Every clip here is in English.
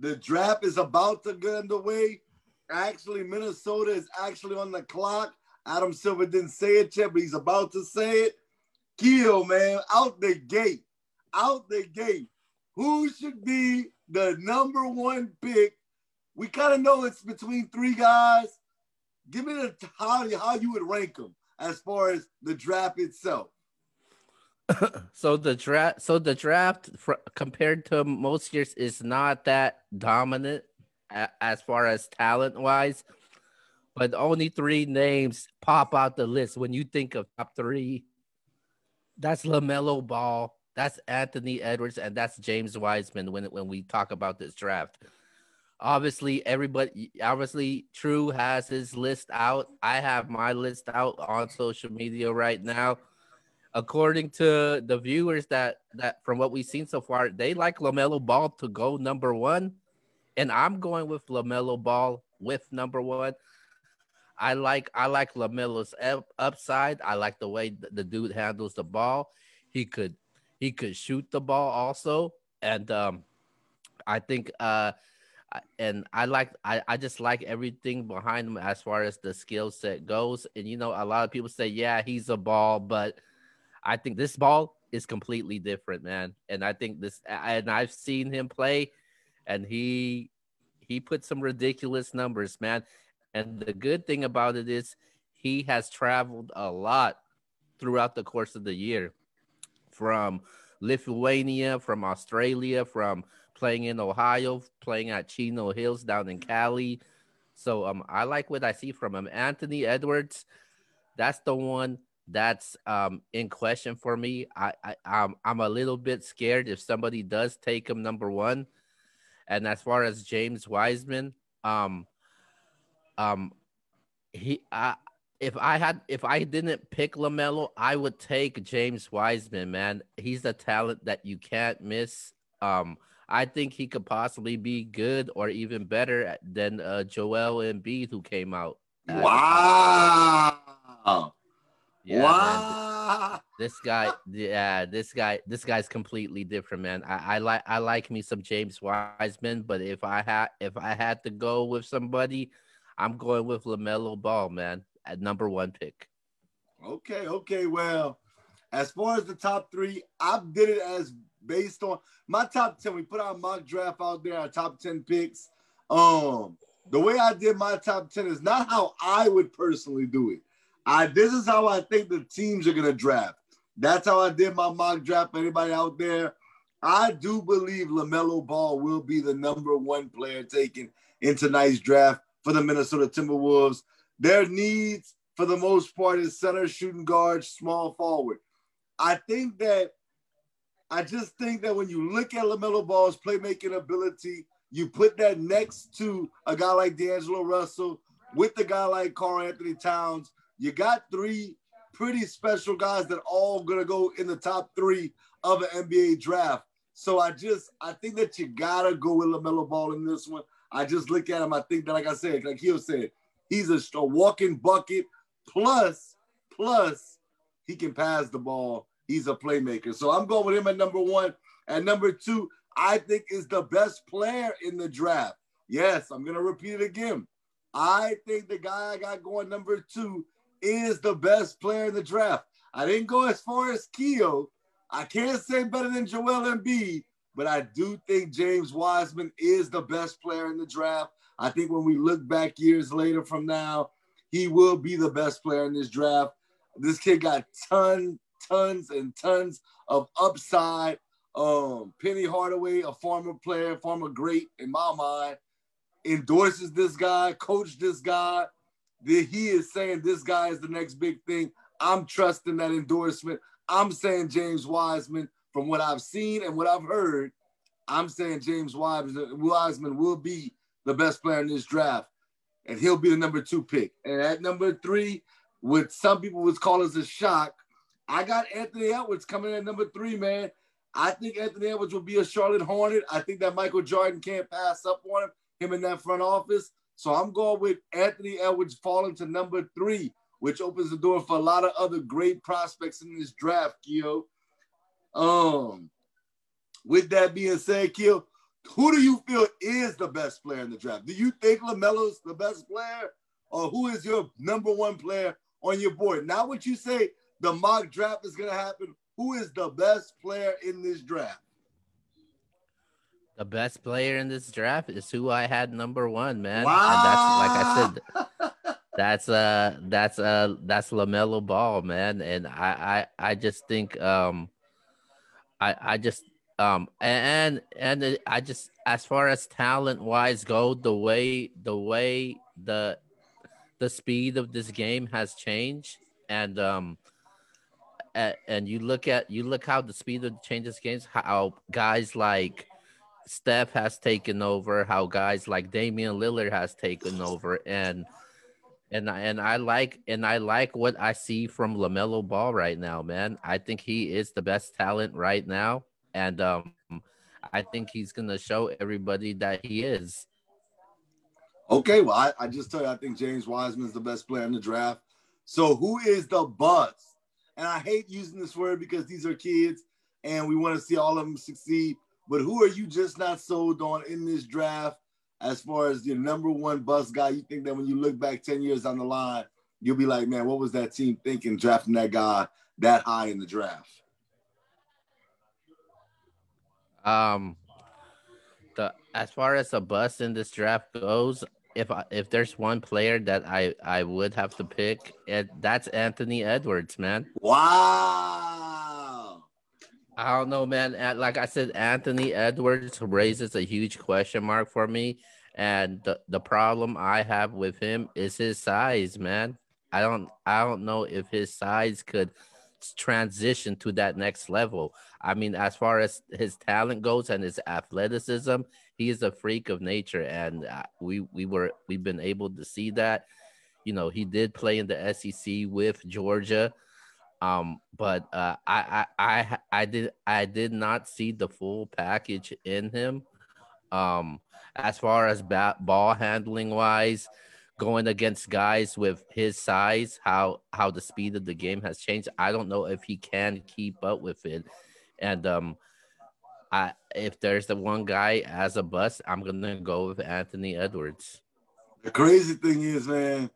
The draft is about to get underway. Actually, Minnesota is actually on the clock. Adam Silver didn't say it yet, but he's about to say it. Keo, man, out the gate, out the gate. Who should be the number one pick? We kind of know it's between three guys. Give me the how, how you would rank them as far as the draft itself. So the draft, so the draft for, compared to most years is not that dominant a, as far as talent wise, but only three names pop out the list when you think of top three. That's Lamelo Ball, that's Anthony Edwards, and that's James Wiseman. When when we talk about this draft, obviously everybody, obviously True has his list out. I have my list out on social media right now according to the viewers that that from what we've seen so far, they like Lamelo Ball to go number one, and I'm going with Lamelo Ball with number one. I like I like Lamelo's upside. I like the way the dude handles the ball. He could he could shoot the ball also, and um, I think uh, and I like I, I just like everything behind him as far as the skill set goes. And you know, a lot of people say, yeah, he's a ball, but I think this ball is completely different, man. And I think this, and I've seen him play, and he he put some ridiculous numbers, man. And the good thing about it is he has traveled a lot throughout the course of the year, from Lithuania, from Australia, from playing in Ohio, playing at Chino Hills down in Cali. So um, I like what I see from him. Anthony Edwards, that's the one that's um in question for me. I, I I'm I'm a little bit scared if somebody does take him number one. And as far as James Wiseman, um um he I if I had if I didn't pick LaMelo, I would take James Wiseman, man. He's a talent that you can't miss. Um I think he could possibly be good or even better than uh, Joel Embiid who came out. Wow. Yeah, wow. Man, this guy, yeah, this guy, this guy's completely different, man. I, I like I like me some James Wiseman, but if I had if I had to go with somebody, I'm going with LaMelo Ball, man, at number one pick. Okay, okay. Well, as far as the top three, I did it as based on my top 10. We put our mock draft out there, our top 10 picks. Um, the way I did my top 10 is not how I would personally do it. I this is how I think the teams are gonna draft. That's how I did my mock draft. Anybody out there? I do believe LaMelo Ball will be the number one player taken in tonight's draft for the Minnesota Timberwolves. Their needs, for the most part, is center, shooting guard, small forward. I think that I just think that when you look at LaMelo Ball's playmaking ability, you put that next to a guy like D'Angelo Russell with a guy like Karl-Anthony Towns you got three pretty special guys that all gonna go in the top three of an NBA draft. So I just I think that you gotta go with Lamelo Ball in this one. I just look at him. I think that, like I said, like he said, he's a, a walking bucket. Plus, plus, he can pass the ball. He's a playmaker. So I'm going with him at number one. At number two, I think is the best player in the draft. Yes, I'm gonna repeat it again. I think the guy I got going number two is the best player in the draft. I didn't go as far as Keo. I can't say better than Joel Embiid, but I do think James Wiseman is the best player in the draft. I think when we look back years later from now, he will be the best player in this draft. This kid got tons, tons, and tons of upside. Um, Penny Hardaway, a former player, former great in my mind, endorses this guy, coached this guy that he is saying this guy is the next big thing. I'm trusting that endorsement. I'm saying James Wiseman, from what I've seen and what I've heard, I'm saying James Wiseman will be the best player in this draft, and he'll be the number two pick. And at number three, what some people would call as a shock, I got Anthony Edwards coming in at number three, man. I think Anthony Edwards will be a Charlotte Hornet. I think that Michael Jordan can't pass up on him, him in that front office. So I'm going with Anthony Edwards falling to number three, which opens the door for a lot of other great prospects in this draft, Keo. Um, with that being said, Keo, who do you feel is the best player in the draft? Do you think LaMelo's the best player? Or who is your number one player on your board? Not what you say the mock draft is going to happen. Who is the best player in this draft? The best player in this draft is who I had number one, man. Wow. And that's like I said, that's uh that's uh that's LaMelo Ball, man. And I I I just think um I I just um and and I just as far as talent wise go, the way the way the the speed of this game has changed and um and you look at you look how the speed of changes games how guys like Steph has taken over, how guys like Damian Lillard has taken over, and and and I like and I like what I see from Lamelo Ball right now, man. I think he is the best talent right now, and um, I think he's gonna show everybody that he is. Okay, well, I, I just tell you, I think James Wiseman is the best player in the draft. So who is the buzz? And I hate using this word because these are kids and we want to see all of them succeed. But who are you just not sold on in this draft as far as your number one bus guy? You think that when you look back 10 years on the line, you'll be like, man, what was that team thinking drafting that guy that high in the draft? Um, the as far as a bus in this draft goes, if I, if there's one player that I I would have to pick, it, that's Anthony Edwards, man. Wow. I don't know, man. Like I said, Anthony Edwards raises a huge question mark for me. And the, the problem I have with him is his size, man. I don't I don't know if his size could transition to that next level. I mean, as far as his talent goes and his athleticism, he is a freak of nature, and uh, we we were we've been able to see that. You know, he did play in the SEC with Georgia. Um, but uh, I, I I did I did not see the full package in him. Um, as far as bat, ball handling wise, going against guys with his size, how how the speed of the game has changed. I don't know if he can keep up with it. And um, I if there's the one guy as a bust, I'm gonna go with Anthony Edwards. The crazy thing is, man,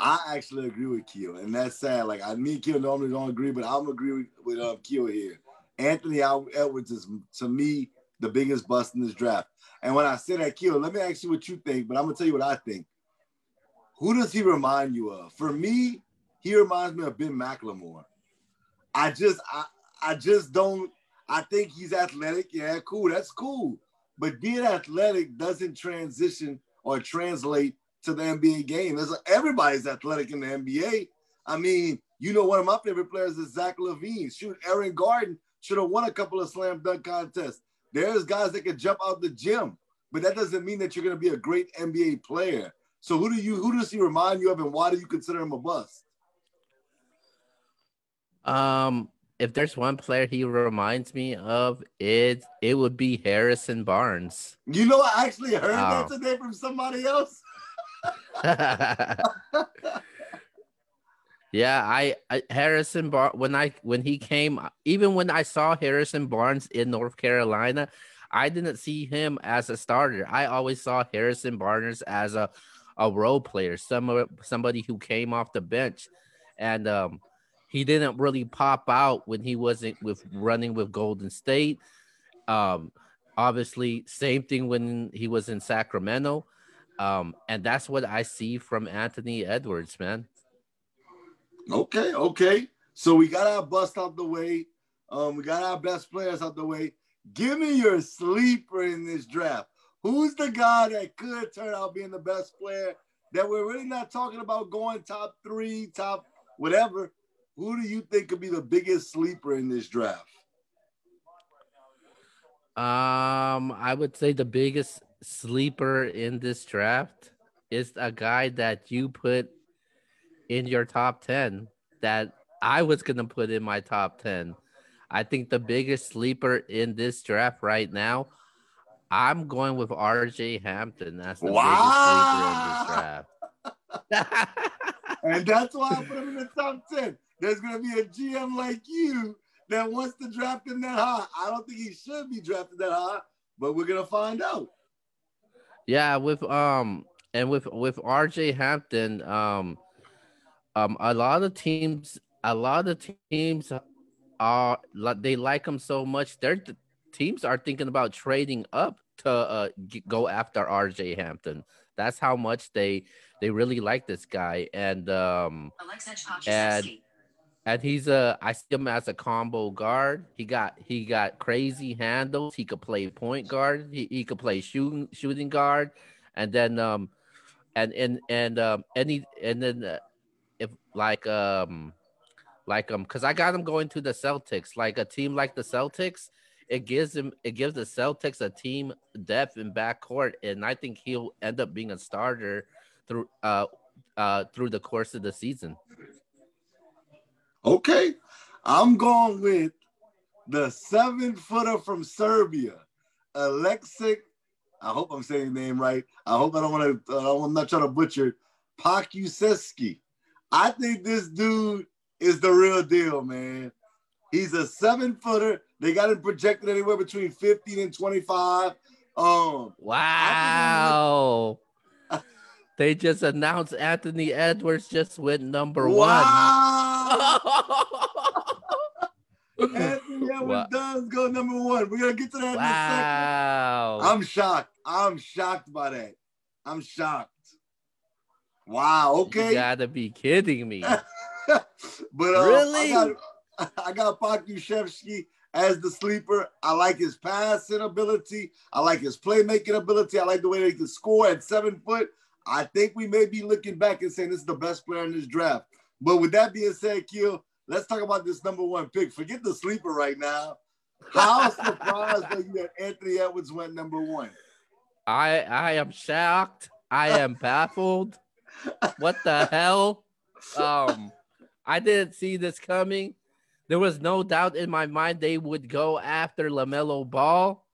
I actually agree with Keo, and that's sad. Like I, me and Keo normally don't agree, but I'm agree with, with um, Keo here. Anthony Edwards is to me the biggest bust in this draft. And when I say that, Keo, let me ask you what you think, but I'm gonna tell you what I think. Who does he remind you of? For me, he reminds me of Ben McLemore. I just, I, I just don't. I think he's athletic. Yeah, cool. That's cool. But being athletic doesn't transition or translate to the NBA game. There's everybody's athletic in the NBA. I mean, you know, one of my favorite players is Zach LaVine. Shoot, Aaron Gordon should have won a couple of slam dunk contests. There's guys that can jump out the gym, but that doesn't mean that you're going to be a great NBA player. So who do you who does he remind you of, and why do you consider him a bust? Um, if there's one player he reminds me of, it it would be Harrison Barnes. You know, I actually heard that oh. today from somebody else. yeah, I, I Harrison Bar when I when he came, even when I saw Harrison Barnes in North Carolina, I didn't see him as a starter. I always saw Harrison Barnes as a a role player, some somebody who came off the bench, and um, he didn't really pop out when he wasn't with running with Golden State. Um, obviously, same thing when he was in Sacramento. Um, and that's what I see from Anthony Edwards, man. Okay, okay. So we got our bust out the way. Um, we got our best players out the way. Give me your sleeper in this draft. Who's the guy that could turn out being the best player that we're really not talking about going top three, top whatever? Who do you think could be the biggest sleeper in this draft? Um, I would say the biggest sleeper in this draft is a guy that you put in your top 10 that I was going to put in my top 10. I think the biggest sleeper in this draft right now, I'm going with RJ Hampton as the wow. biggest sleeper in this draft. and that's why I put him in the top 10. There's going to be a GM like you that wants to draft him that high. I don't think he should be drafted that high, but we're going to find out. Yeah, with um and with with RJ Hampton, um, um, a lot of teams, a lot of teams are they like him so much. Their teams are thinking about trading up to uh, go after RJ Hampton. That's how much they they really like this guy, and um, and and he's a I see him as a combo guard. He got he got crazy handles. He could play point guard. He, he could play shooting shooting guard, and then um and and and um any and then uh, if like um like um because I got him going to the Celtics like a team like the Celtics it gives him it gives the Celtics a team depth in backcourt, and I think he'll end up being a starter through uh uh through the course of the season. Okay, I'm going with the seven footer from Serbia, Alexic. I hope I'm saying the name right. I hope I don't want to. Uh, I'm not trying to butcher. Pakuseski. I think this dude is the real deal, man. He's a seven footer. They got him projected anywhere between 15 and 25. Um, wow. they just announced Anthony Edwards just went number wow. one. Anthony Edwards wow. does go number one. We're gonna get to that wow. in a second. I'm shocked. I'm shocked by that. I'm shocked. Wow. Okay. You gotta be kidding me. but uh, really, I got, I got Pakushevsky as the sleeper. I like his passing ability. I like his playmaking ability. I like the way he can score at seven foot. I think we may be looking back and saying this is the best player in this draft. But with that being said, Keel, let's talk about this number one pick. Forget the sleeper right now. How surprised are you that Anthony Edwards went number one? I I am shocked. I am baffled. What the hell? Um, I didn't see this coming. There was no doubt in my mind they would go after LaMelo Ball.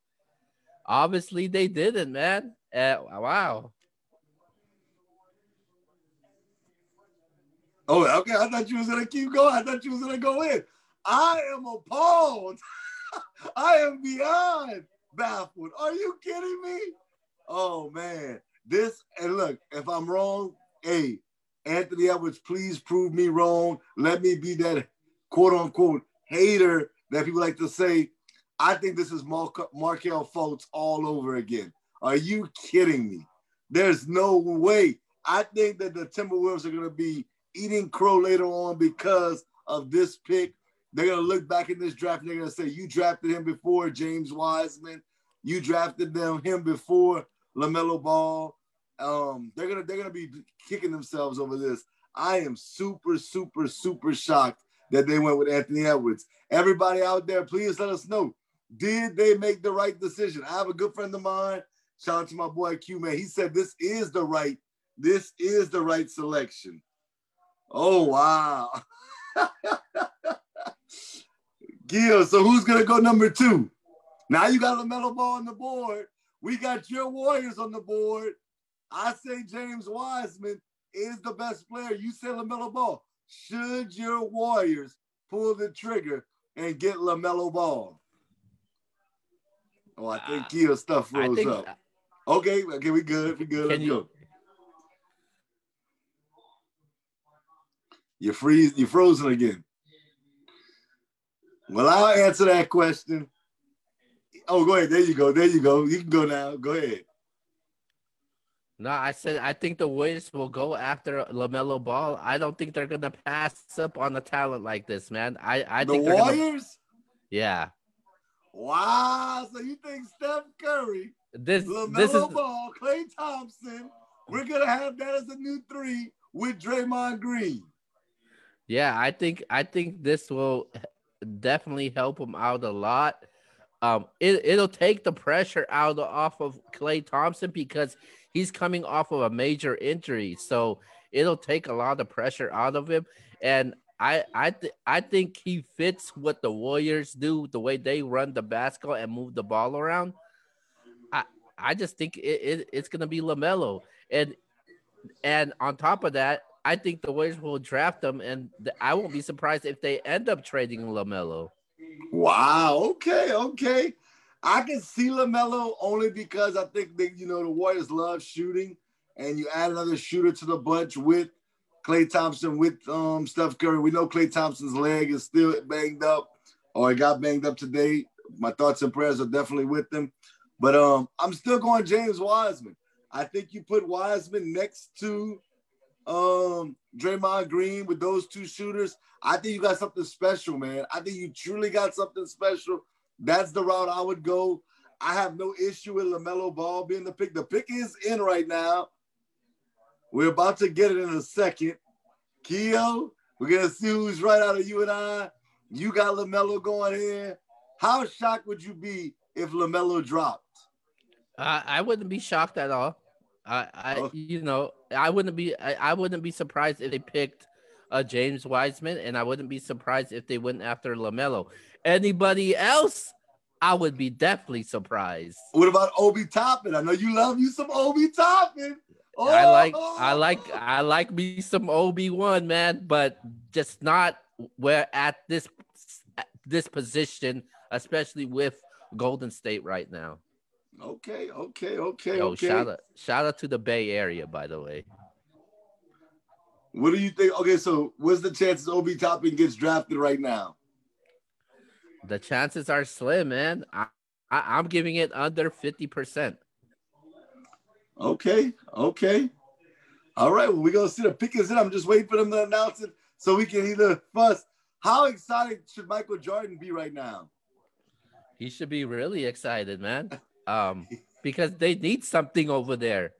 Obviously, they didn't, man. Uh, wow. Oh, okay. I thought you was gonna keep going. I thought you was gonna go in. I am appalled. I am beyond baffled. Are you kidding me? Oh man. This and look, if I'm wrong, hey, Anthony Edwards, please prove me wrong. Let me be that quote unquote hater that people like to say, I think this is Mar- Markelle Fultz all over again. Are you kidding me? There's no way. I think that the Timberwolves are going to be eating crow later on because of this pick. They're going to look back in this draft and they're going to say, You drafted him before James Wiseman. You drafted them him before LaMelo Ball. Um, they're gonna they're gonna be kicking themselves over this. I am super, super, super shocked that they went with Anthony Edwards. Everybody out there, please let us know. Did they make the right decision? I have a good friend of mine. Shout out to my boy Q man. He said this is the right, this is the right selection. Oh wow. Gil, so who's gonna go number two? Now you got LaMelo Ball on the board. We got your Warriors on the board. I say James Wiseman is the best player. You say LaMelo Ball should your Warriors pull the trigger and get LaMelo Ball? Oh, I think uh, Kia stuff rose think, up. Okay, okay, we good. We good. Let's you, You freeze, you're frozen again. Well, I'll answer that question. Oh, go ahead. There you go. There you go. You can go now. Go ahead. No, I said I think the Warriors will go after Lamelo Ball. I don't think they're gonna pass up on a talent like this, man. I I the think the Warriors. Gonna... Yeah. Wow. So you think Steph Curry, this Lamelo this is Ball, Klay Thompson, we're gonna have that as a new three with Draymond Green. Yeah, I think I think this will definitely help him out a lot. Um, it it'll take the pressure out of, off of Klay Thompson because he's coming off of a major injury, so it'll take a lot of pressure out of him. And I I th- I think he fits what the Warriors do, the way they run the basketball and move the ball around. I I just think it, it it's gonna be Lamelo, and and on top of that, I think the Warriors will draft them, and I won't be surprised if they end up trading Lamelo. Wow. Okay. Okay. I can see LaMelo only because I think that you know the Warriors love shooting, and you add another shooter to the bunch with Klay Thompson, with um Steph Curry. We know Klay Thompson's leg is still banged up, or it got banged up today. My thoughts and prayers are definitely with them. But um, I'm still going James Wiseman. I think you put Wiseman next to um Draymond Green with those two shooters. I think you got something special, man. I think you truly got something special that's the route I would go. I have no issue with LaMelo Ball being the pick. The pick is in right now. We're about to get it in a second. Keo, we're going to see who's right out of you and I. You got LaMelo going here. How shocked would you be if LaMelo dropped? I wouldn't be shocked at all. I, I okay. you know, I wouldn't be, I, I, wouldn't be surprised if they picked uh, James Wiseman, and I wouldn't be surprised if they went after LaMelo. Anybody else, I would be definitely surprised. What about Obi Toppin? I know you love you some Obi Toppin. Oh. I like I like I like me some Obi one man, but just not where at this this position, especially with Golden State right now. Okay, okay, okay, Yo, okay. Shout out, shout out to the Bay Area, by the way. What do you think? Okay, so what's the chances Obi Toppin gets drafted right now? The chances are slim, man. I, I am giving it under fifty percent. Okay, okay, all right. Well, we're gonna see the pick is in. I'm just waiting for them to announce it so we can either fuss. How excited should Michael Jordan be right now? He should be really excited, man. Um, because they need something over there.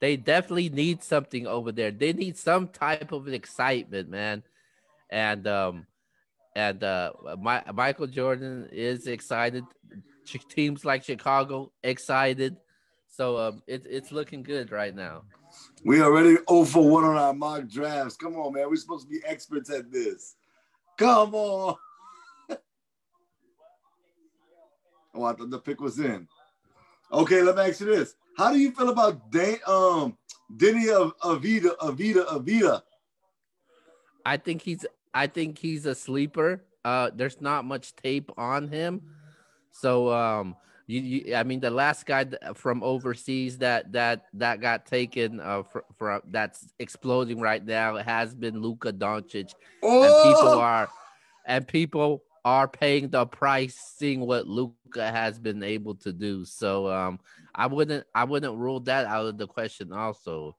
They definitely need something over there. They need some type of excitement, man. And um, and uh, my, Michael Jordan is excited. Teams like Chicago excited. So um, it, it's looking good right now. We already 0 for 1 on our mock drafts. Come on, man. We're supposed to be experts at this. Come on. Oh, I thought the pick was in. Okay, let me ask you this. How do you feel about Dan, um, Deni Avita, Avdija, Avdija? I think he's I think he's a sleeper. Uh, there's not much tape on him, so um, you, you, I mean, the last guy from overseas that that that got taken uh from that's exploding right now has been Luka Doncic, oh! and people oh! are and people are paying the price seeing what Luka has been able to do. So um, I wouldn't I wouldn't rule that out of the question. Also,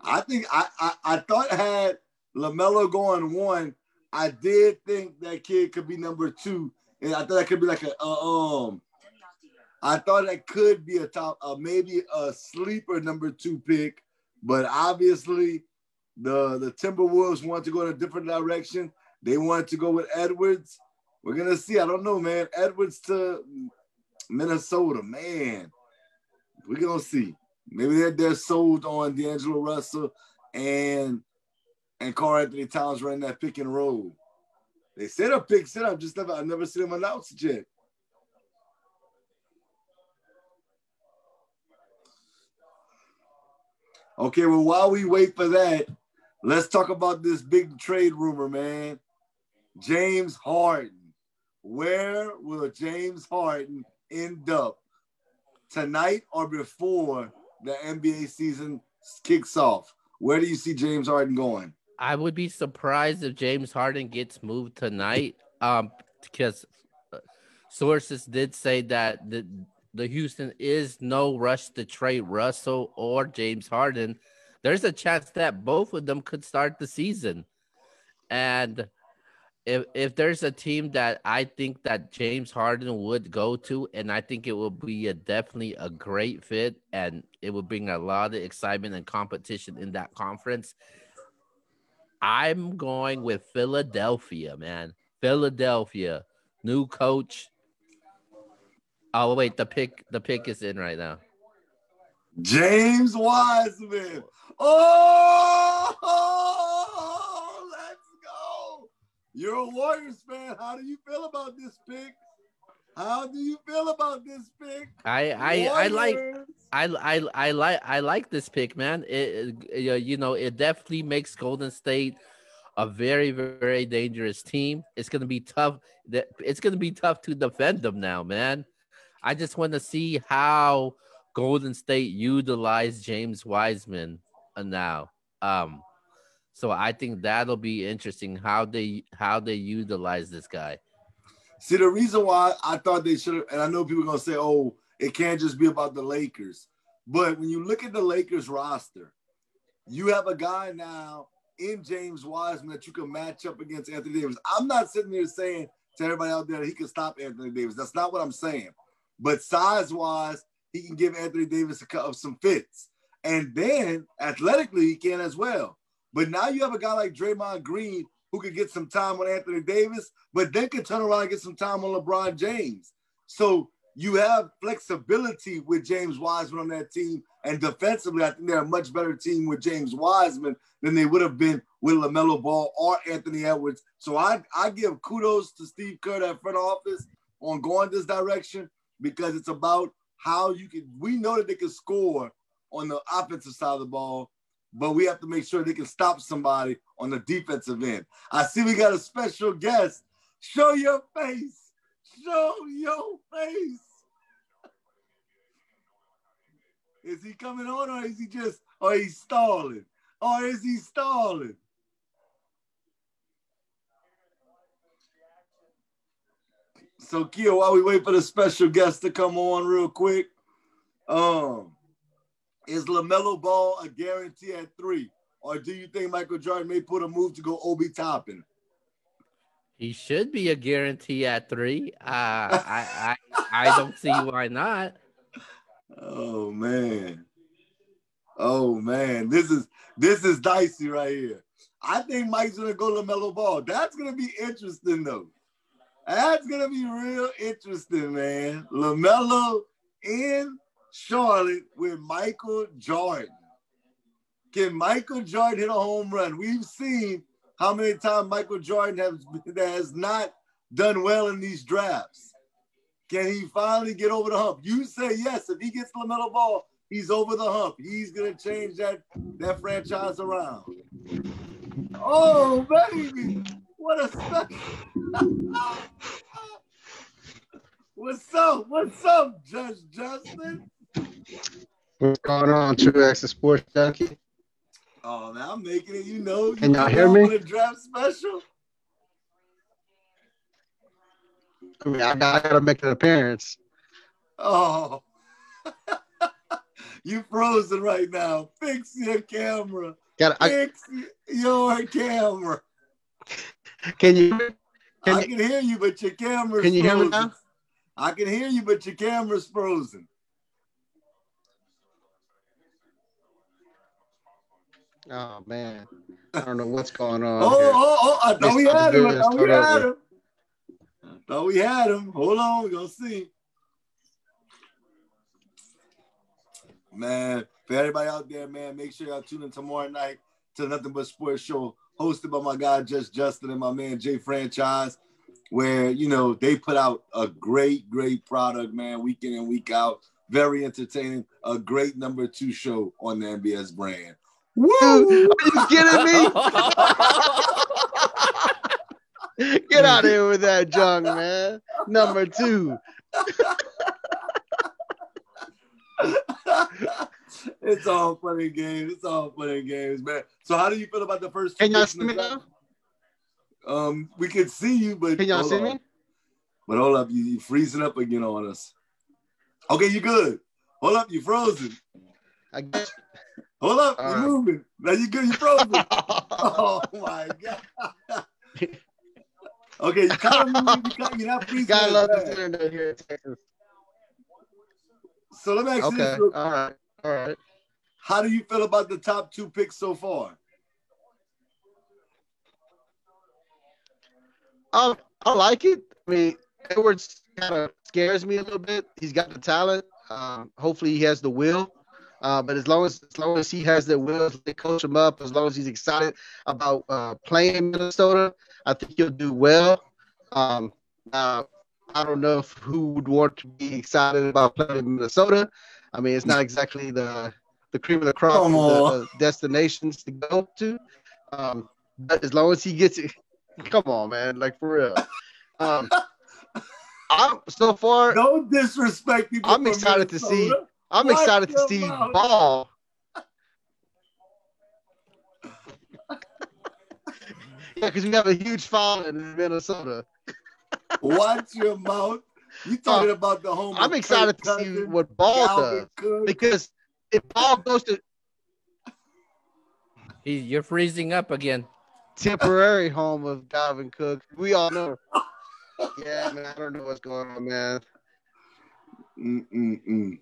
I think I I, I thought had LaMelo going one, I did think that kid could be number two, and I thought that could be like a uh, um. I thought that could be a top, uh, maybe a sleeper number two pick, but obviously, the the Timberwolves want to go in a different direction. They wanted to go with Edwards. We're gonna see. I don't know, man. Edwards to Minnesota, man. We're gonna see. Maybe they're, they're sold on D'Angelo Russell and and Karl-Anthony Towns running that pick and roll. They said a pick set up, just never I've never seen them announce it yet. Okay, well, while we wait for that, let's talk about this big trade rumor, man. James Harden. Where will James Harden end up tonight or before the NBA season kicks off? Where do you see James Harden going? I would be surprised if James Harden gets moved tonight. Um, because uh, sources did say that the the Houston is no rush to trade Russell or James Harden. There's a chance that both of them could start the season, and if if there's a team that I think that James Harden would go to, and I think it will be a definitely a great fit, and it would bring a lot of excitement and competition in that conference. I'm going with Philadelphia, man. Philadelphia, new coach. Oh wait, the pick the pick is in right now. James Wiseman. Oh. You're a Warriors fan. How do you feel about this pick? How do you feel about this pick? I I, I like I, I I like I like this pick, man. It, it, you know it definitely makes Golden State a very very dangerous team. It's gonna be tough. that It's gonna be tough to defend them now, man. I just want to see how Golden State utilize James Wiseman now. Um, so I think that'll be interesting how they how they utilize this guy. See, the reason why I thought they should have, and I know people are gonna say, "Oh, it can't just be about the Lakers," but when you look at the Lakers roster, you have a guy now in James Wiseman that you can match up against Anthony Davis. I'm not sitting there saying to everybody out there he can stop Anthony Davis. That's not what I'm saying. But size wise, he can give Anthony Davis a some fits. And then athletically, he can as well. But now you have a guy like Draymond Green who could get some time on Anthony Davis, but then could turn around and get some time on LeBron James. So you have flexibility with James Wiseman on that team. And defensively, I think they're a much better team with James Wiseman than they would have been with LaMelo Ball or Anthony Edwards. So I, I give kudos to Steve Kerr, that front office, on going this direction because it's about how you can. We know that they can score on the offensive side of the ball, but we have to make sure they can stop somebody on the defensive end. I see we got a special guest. Show your face. Show your face. Is he coming on or is he just, or he's stalling? Or is he stalling? So, Kia, while we wait for the special guest to come on real quick, um, is LaMelo Ball a guarantee at three? Or do you think Michael Jordan may put a move to go Obi Toppin? He should be a guarantee at three. Uh, I, I I don't see why not. Oh man. Oh man. This is this is dicey right here. I think Mike's gonna go LaMelo Ball. That's gonna be interesting though. That's gonna be real interesting, man. LaMelo in Charlotte with Michael Jordan. Can Michael Jordan hit a home run? We've seen how many times Michael Jordan has, has not done well in these drafts. Can he finally get over the hump? You say yes. If he gets LaMelo Ball, he's over the hump. He's gonna change that that franchise around. Oh baby, what a! What's up? What's up, Judge Justin? What's going on, True X Sports Junkie? Oh, now I'm making it. You know, can y'all hear me? Draft special. I mean, I gotta make an appearance. Oh, you frozen right now. Fix your camera. Got Fix I, your camera. Can you? Can I you, can hear you, but your camera's Can you frozen. hear me now? I can hear you, but your camera's frozen. Oh man, I don't know what's going on. Oh, here. oh, oh! oh I thought we had him. I thought we had him. I thought we had him. Hold on, we're gonna see. Man, for everybody out there, man, make sure y'all tune in tomorrow night to Nothing But Sports Show, hosted by my guy Just Justin and my man Jay Franchise, where you know they put out a great, great product, man, week in and week out. Very entertaining, a great number two show on the NBS brand. Woo! Are you kidding me? Get out of here with that junk, man. Number two. it's all funny games. It's all funny games, man. So, how do you feel about the first? Can y'all see me now? Um, we can see you, but can y'all see on. me? But hold up, you, you freezing up again on us. Okay, you good. Hold up, you frozen. I guess Hold up, you're moving. Now you good, you frozen. oh my god. okay, you kind of moving, you you're not freezing. Gotta love this internet here in Texas. So let me ask okay. you this. Real All right. All right. How do you feel about the top two picks so far? Um, I like it. I mean, Edwards kind of scares me a little bit. He's got the talent. Um, hopefully, he has the will. Uh, but as long as as long as he has the will to coach him up, as long as he's excited about uh, playing Minnesota, I think he'll do well. Um, uh, I don't know if who would want to be excited about playing in Minnesota. I mean, it's not exactly the the cream of the crop the uh, destinations to go to. Um, but as long as he gets it, come on, man, like for real. Um, I'm so far. Don't disrespect. I'm excited to see. Minnesota. I'm Watch excited to see mouth. Ball. yeah, because we have a huge following in Minnesota. Watch your mouth. You talking about the home? Uh, I'm excited Kirk to see Cousins, what Ball Dalvin does Cook. because if Ball goes to He, you're freezing up again. temporary home of Dalvin Cook, we all know. Yeah, man, I don't know what's going on, man. Mm-mm-mm.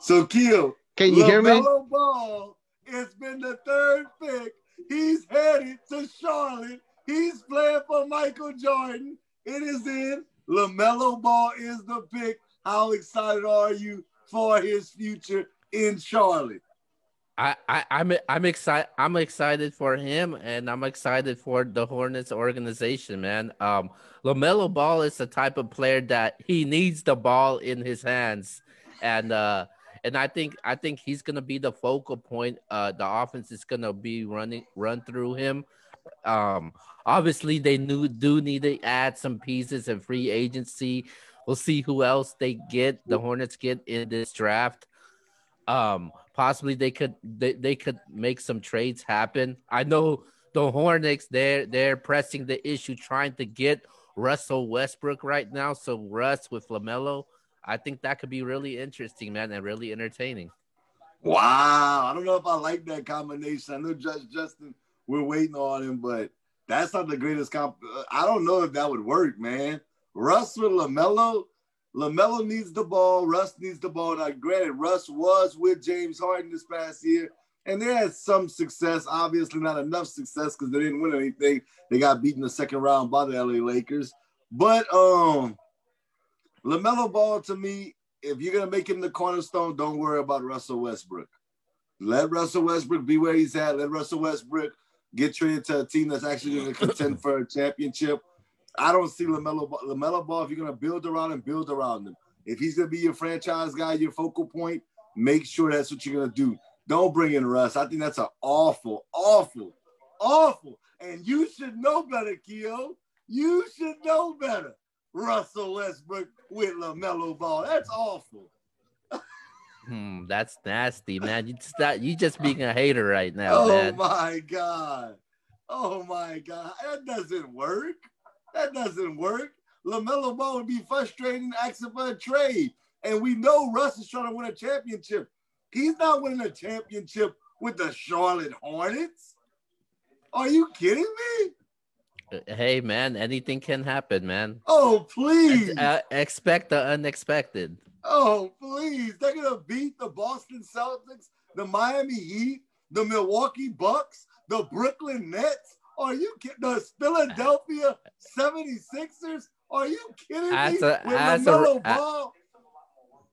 So, Kill, Can you hear me? LaMelo Ball has been the third pick. He's headed to Charlotte. He's playing for Michael Jordan. It is in. LaMelo Ball is the pick. How excited are you for his future in Charlotte? I, I I'm I'm excited I'm excited for him and I'm excited for the Hornets organization, man. Um LaMelo Ball is the type of player that he needs the ball in his hands. And uh and I think I think he's gonna be the focal point. Uh the offense is gonna be running run through him. Um obviously they knew do need to add some pieces in free agency. We'll see who else they get, the Hornets get in this draft. Um, possibly they could they, they could make some trades happen. I know the Hornets they're they're pressing the issue trying to get Russell Westbrook right now. So Russ with Lamelo, I think that could be really interesting, man, and really entertaining. Wow. I don't know if I like that combination. I know Judge Justin, we're waiting on him, but that's not the greatest comp. uh, I don't know if that would work, man. Russ with LaMelo. LaMelo needs the ball. Russ needs the ball. Now, granted, Russ was with James Harden this past year, and they had some success. Obviously, not enough success because they didn't win anything. They got beaten the second round by the LA Lakers. But um, LaMelo Ball to me, if you're gonna make him the cornerstone, don't worry about Russell Westbrook. Let Russell Westbrook be where he's at. Let Russell Westbrook get traded to a team that's actually going to contend for a championship. I don't see Lamelo. Lamelo Ball. If you're going to build around him, build around him. If he's going to be your franchise guy, your focal point, make sure that's what you're going to do. Don't bring in Russ. I think that's an awful, awful, awful. And you should know better, Keo. You should know better. Russell Westbrook with Lamelo Ball. That's awful. Hmm, that's nasty, man. You just you just being a hater right now, Oh man. my god. Oh my god. That doesn't work. That doesn't work. LaMelo Ball would be frustrating asking for a trade. And we know Russ is trying to win a championship. He's not winning a championship with the Charlotte Hornets. Are you kidding me? Hey, man, anything can happen, man. Oh, please. Uh, expect the unexpected. Oh, please. They're going to beat the Boston Celtics, the Miami Heat, the Milwaukee Bucks, the Brooklyn Nets. Are you kidding? The Philadelphia 76ers? Are you kidding As me? a- With as LaMelo a- Ball?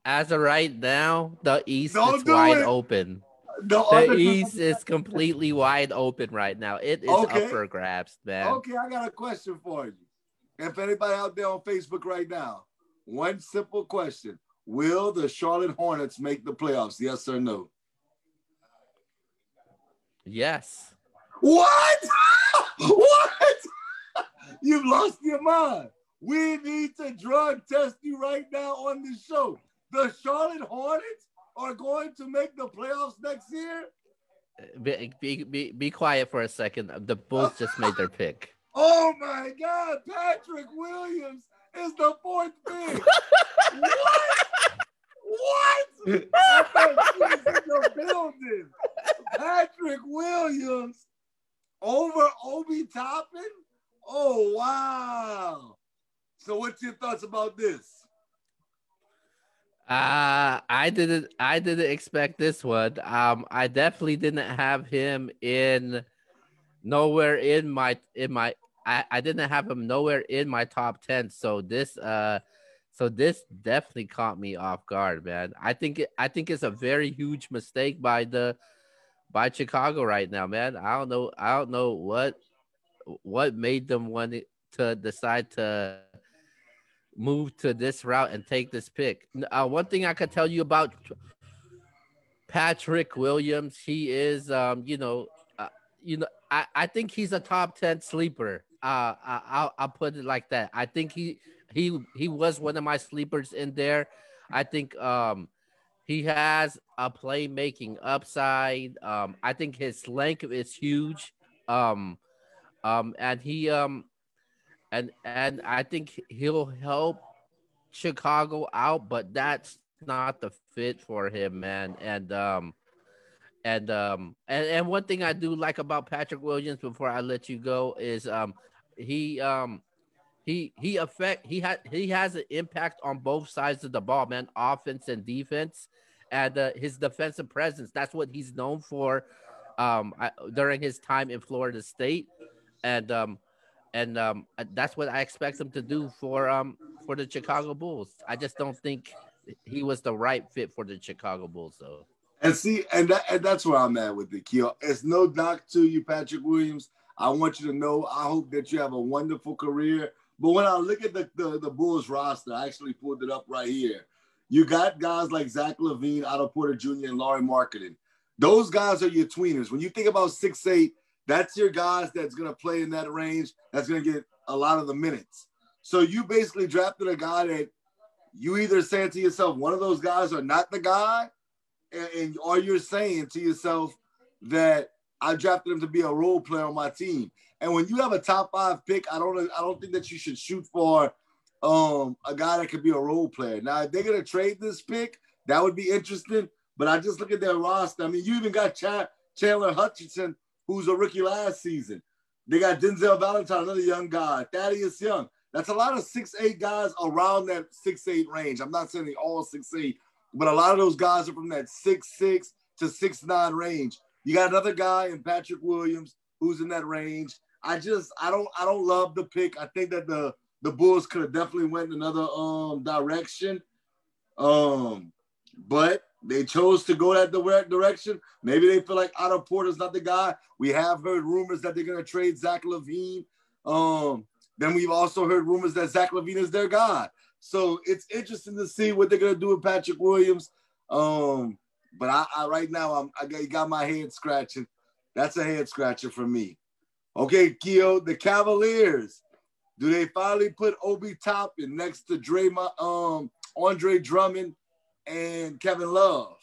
As of right now, the East Don't is wide it. open. No, The East is completely wide open right now. It is Okay. up for grabs, man. Okay, I got a question for you. If anybody out there on Facebook right now, one simple question. Will the Charlotte Hornets make the playoffs? Yes or no? Yes. What? what? You've lost your mind. We need to drug test you right now on the show. The Charlotte Hornets are going to make the playoffs next year. Be, be, be, be quiet for a second. The Bulls just made their pick. Oh my God, Patrick Williams is the fourth pick. what? What? I thought he was in the building. Patrick Williams over Obi Toppin? Oh wow. So what's your thoughts about this? Uh I didn't I didn't expect this one. Um I definitely didn't have him in nowhere in my in my I, I didn't have him nowhere in my top 10. So this uh so this definitely caught me off guard, man. I think it, I think it's a very huge mistake by the by Chicago right now, man. I don't know I don't know what what made them want to decide to move to this route and take this pick. Uh, one thing I could tell you about Patrick Williams, he is, um, you know, uh, you know, I, I think he's a top ten sleeper. Uh, I, I'll, I'll put it like that. I think he he he was one of my sleepers in there. I think um he has a playmaking upside. Um, I think his length is huge. Um, um, and he um, and and I think he'll help Chicago out, but that's not the fit for him, man. And um, and um, and and one thing I do like about Patrick Williams before I let you go is um, he um he he affect he had he has an impact on both sides of the ball, man, offense and defense, and uh, his defensive presence. That's what he's known for um, I, during his time in Florida State, and um, and um, that's what I expect him to do for um for the Chicago Bulls. I just don't think he was the right fit for the Chicago Bulls, though. And see, and, that, and that's where I'm at with it, Keo. It's no knock to you, Patrick Williams. I want you to know I hope that you have a wonderful career. But when I look at the, the, the Bulls roster, I actually pulled it up right here. You got guys like Zach LaVine, Otto Porter Jr., and Lauri Markkanen. Those guys are your tweeners. When you think about six eight, that's your guys that's going to play in that range. That's going to get a lot of the minutes. So you basically drafted a guy that you either saying to yourself, one of those guys are not the guy, and, and or you're saying to yourself that I drafted him to be a role player on my team. And when you have a top five pick, I don't I don't think that you should shoot for um a guy that could be a role player. Now, if they're gonna trade this pick, that would be interesting. But I just look at their roster. I mean, you even got Ch- Chandler Hutchison, who's a rookie last season. They got Denzel Valentine, another young guy, Thaddeus Young. That's a lot of six eight guys around that six eight range. I'm not saying they all six eight, but a lot of those guys are from that six six to six nine range. You got another guy in Patrick Williams who's in that range. I just I don't I don't love the pick. I think that the the Bulls could have definitely went another um direction. Um, but they chose to go that direction. Maybe they feel like Otto Porter's not the guy. We have heard rumors that they're gonna trade Zach LaVine. Um, then we've also heard rumors that Zach LaVine is their guy. So it's interesting to see what they're gonna do with Patrick Williams. Um, but I, I right now I'm I got, got my head scratching. That's a head scratcher for me. Okay, Keo, the Cavaliers. Do they finally put Obi Toppin next to Draymond, um, Andre Drummond and Kevin Love?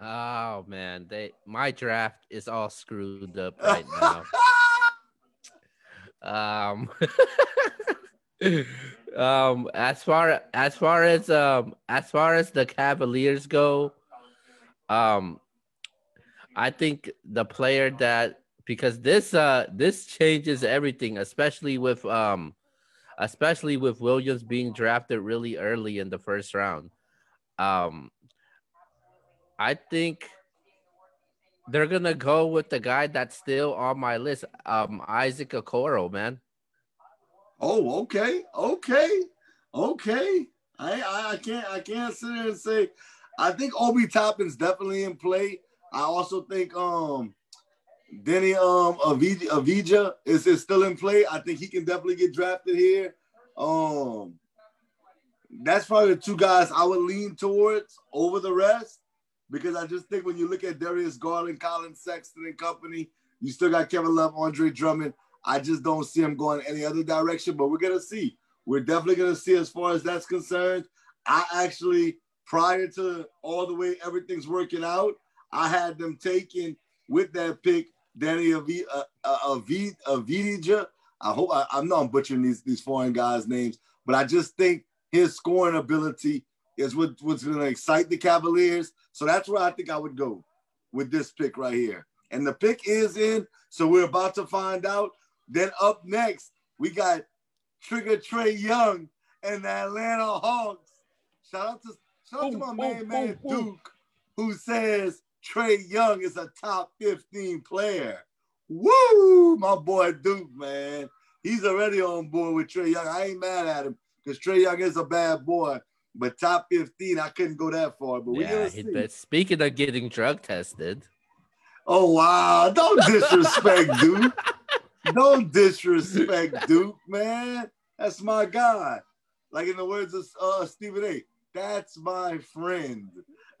Oh man, they my draft is all screwed up right now. um um as far as far as um as far as the Cavaliers go, um I think the player that because this uh this changes everything, especially with um especially with Williams being drafted really early in the first round. Um I think they're gonna go with the guy that's still on my list, um Isaac Okoro, man. Oh, okay, okay, okay. I, I, I can't I can't sit there and say I think Obi Toppin's definitely in play. I also think um Deni um Avdija is, still in play. I think he can definitely get drafted here. Um that's probably the two guys I would lean towards over the rest because I just think when you look at Darius Garland, Collin Sexton, and company, you still got Kevin Love, Andre Drummond. I just don't see him going any other direction, but we're gonna see. We're definitely gonna see as far as that's concerned. I actually, prior to all the way everything's working out, I had them taking with that pick Danny uh, uh, Avdija. I hope I, I'm not butchering these these foreign guys' names, but I just think his scoring ability is what, what's going to excite the Cavaliers. So that's where I think I would go with this pick right here. And the pick is in, so we're about to find out. Then up next, we got Trigger Trae Young and the Atlanta Hawks. Shout out to shout out to my main man Duke, who says Trae Young is a top 15 player. Woo! My boy Duke, man. He's already on board with Trae Young. I ain't mad at him because Trae Young is a bad boy. But top 15, I couldn't go that far. But yeah, but speaking of getting drug tested. Oh wow. Don't disrespect Duke. Don't disrespect Duke, man. That's my guy. Like in the words of uh, Stephen A. That's my friend.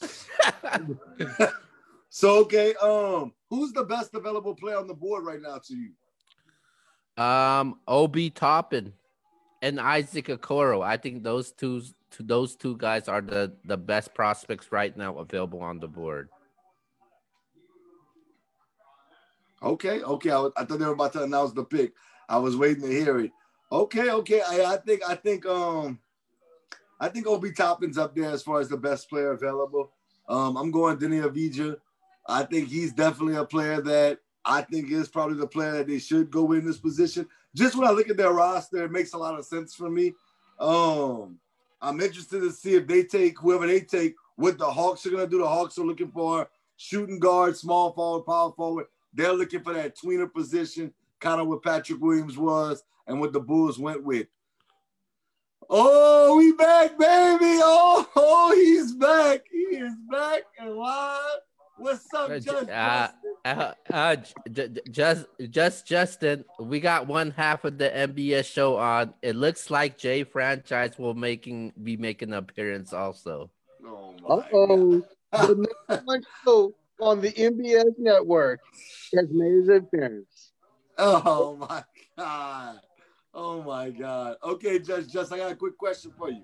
so okay, um, who's the best available player on the board right now to you? Um, Obi Toppin and Isaac Okoro. I think those two, those two guys are the the best prospects right now available on the board. Okay, okay. I, I thought they were about to announce the pick. I was waiting to hear it. Okay, okay. I, I think I think um I think Obi Toppin's up there as far as the best player available. Um, I'm going Deni Avdija. I think he's definitely a player that I think is probably the player that they should go in this position. Just when I look at their roster, it makes a lot of sense for me. Um, I'm interested to see if they take whoever they take, what the Hawks are gonna do. The Hawks are looking for shooting guard, small forward, power forward. They're looking for that tweener position, kind of what Patrick Williams was and what the Bulls went with. Oh, we back, baby. Oh, oh, he's back. He is back and live. What's up, Judge? Uh, uh, uh, just, just, Justin. We got one half of the NBS show on. It looks like Jay franchise will making be making an appearance also. Oh, oh, the next one show on the NBS network has made his appearance. Oh my god. Oh my God. Okay, Judge Just, I got a quick question for you.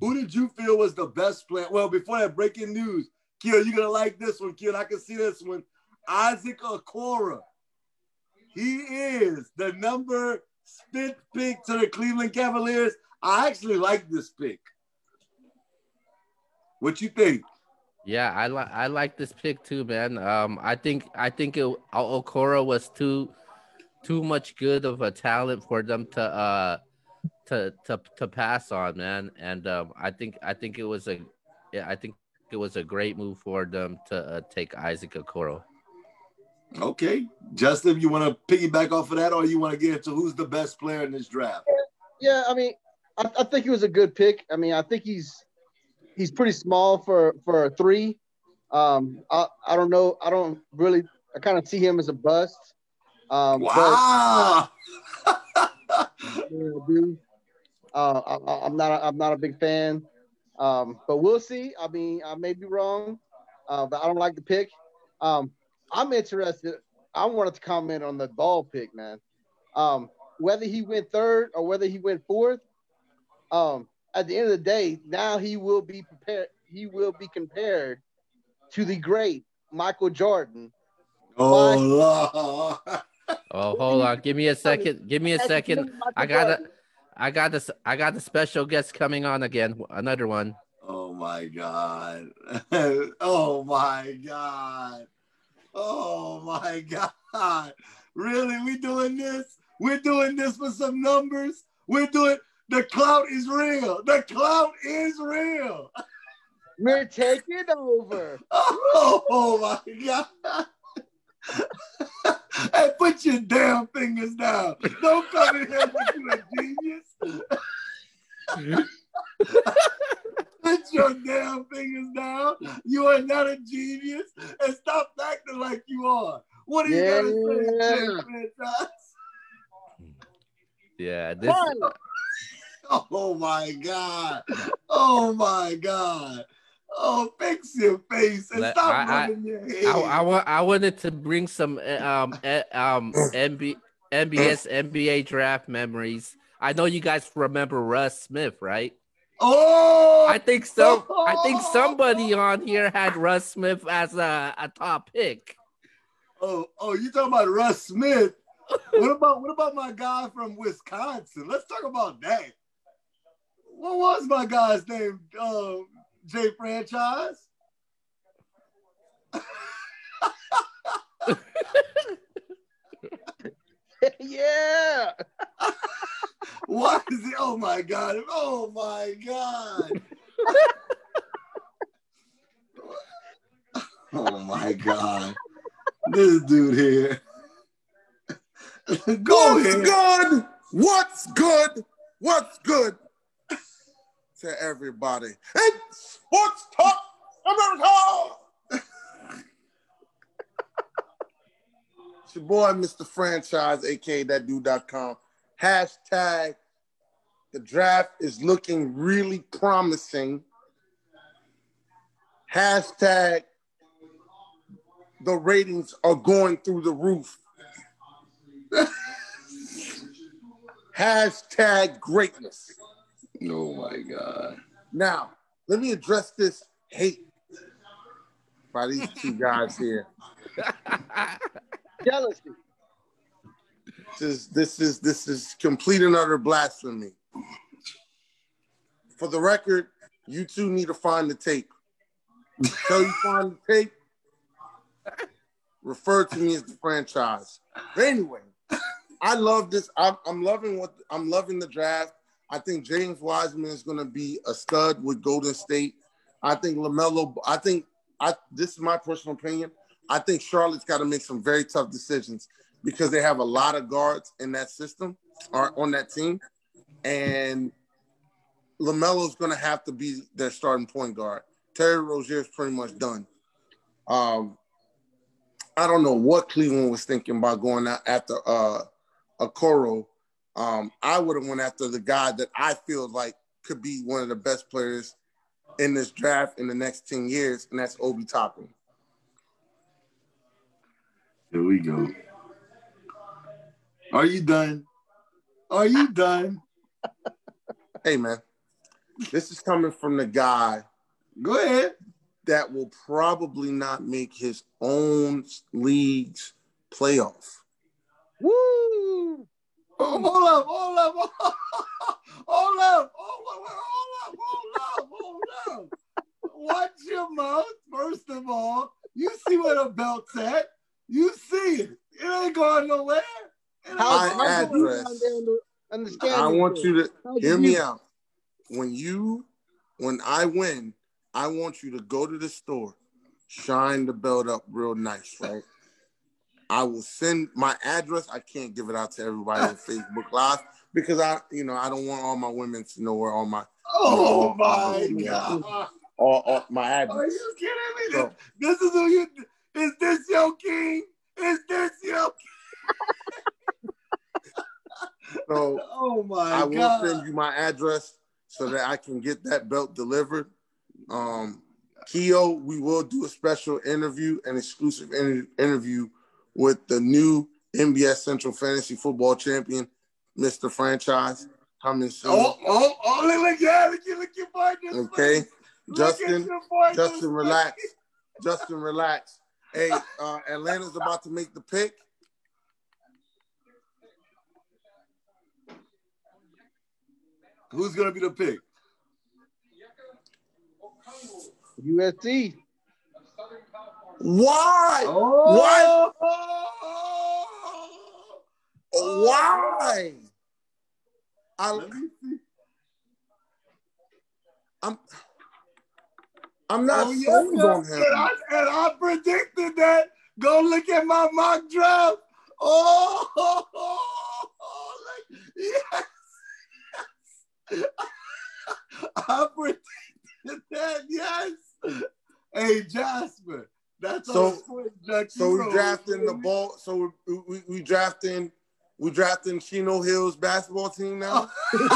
Who did you feel was the best player? Well, before that, breaking news. Kill, you're gonna like this one, Kill. I can see this one. Isaac Okoro. He is the number fifth pick to the Cleveland Cavaliers. I actually like this pick. What you think? Yeah, I like I like this pick too, man. Um, I think I think it, Okoro was too too much good of a talent for them to uh to to to pass on, man. And um, I think I think it was a yeah, I think it was a great move for them to uh, take Isaac Okoro. Okay, Justin, you want to piggyback off of that, or you want to get into who's the best player in this draft? Yeah, I mean, I, I think he was a good pick. I mean, I think he's he's pretty small for for a three. Um, I I don't know. I don't really. I kind of see him as a bust. Um, wow. But, uh, I, am not. A, I'm not a big fan. Um, but we'll see. I mean, I may be wrong, uh, but I don't like the pick. Um, I'm interested. I wanted to comment on the ball pick, man. Um, whether he went third or whether he went fourth, um, at the end of the day, now he will be prepared. He will be compared to the great Michael Jordan. Oh, Lord. Oh, hold on. Give me a second. Give me a second. I got a, I got this. I got the special guest coming on again. Another one. Oh my god. oh my god. Oh my god. Really? We doing this? We're doing this for some numbers. We're doing the clout is real. The clout is real. We're taking over. Oh, oh my god hey, put your damn fingers down. Don't come in here like you a genius. put your damn fingers down. You are not a genius. And stop acting like you are. What are you yeah. gonna say, Yeah, this. Oh my god! Oh my god! Oh, fix your face and Let, stop I, rubbing I, your head. I, I, I, I wanted to bring some eh, um eh, um MB, NBS NBA draft memories. I know you guys remember Russ Smith, right? Oh, I think so. I think somebody on here had Russ Smith as a, a top pick. Oh, oh, you talking about Russ Smith? what about what about my guy from Wisconsin? Let's talk about that. What was my guy's name? Um, J franchise. yeah. Why is he? Oh my god! Oh my god! oh my god! This dude here. Go What's ahead. good? What's good? What's good? To everybody. It's Sports Talk America! it's your boy, Mr. Franchise, aka that dude.com. Hashtag the draft is looking really promising. Hashtag the ratings are going through the roof. Hashtag greatness. Oh my god. Now, let me address this hate by these two guys here. Jealousy. This is this is this is complete and utter blasphemy. For the record, you two need to find the tape. Until you find the tape, refer to me as the franchise. But anyway, I love this. I'm, I'm loving what I'm loving the draft. I think James Wiseman is going to be a stud with Golden State. I think LaMelo. I think I. This is my personal opinion. I think Charlotte's got to make some very tough decisions because they have a lot of guards in that system or on that team, and LaMelo's going to have to be their starting point guard. Terry Rozier is pretty much done. Um, I don't know what Cleveland was thinking about going out after uh, Okoro. Um, I would have went after the guy that I feel like could be one of the best players in this draft in the next 10 years, and that's Obi Toppin. Here we go. Are you done? Are you done? Hey, man, this is coming from the guy Go ahead. that will probably not make his own league's playoff. Woo! Oh, hold up, hold up, hold up, hold up, hold up, hold up, hold up. Watch your mouth, first of all. You see where the belt's at. You see it. It ain't going nowhere. It ain't How's My address. rebound there on the- on the I want you to How's hear the me out. When you, when I win, I want you to go to the store, shine the belt up real nice, right? I will send my address. I can't give it out to everybody on Facebook Live because I, you know, I don't want all my women to know where all my Oh my god. all, all my address. Are you kidding me? So, This is who you is this your king? Is this your king? so Oh my I will god. send you my address so that I can get that belt delivered. Um, Keo, we will do a special interview, an exclusive inter- interview with the new NBS Central Fantasy Football Champion, Mr. Franchise, coming soon. Oh, oh, oh, look, look, yeah, look, at- look your partner's okay. Look Justin, Justin, relax. Justin, relax. Hey, uh, Atlanta's about to make the pick. Who's gonna be the pick? USC. Why? Oh, Why? I, Let me see. I'm I'm not Oh, yeah, sold on him. And I, and I predicted that. Go look at my mock draft. Oh, oh, oh, oh, look. yes. yes. I predicted that. Yes. Hey, Jasper. That's So- on. So we know, drafting the ball. So we, we, we drafting we drafting Chino Hills basketball team now.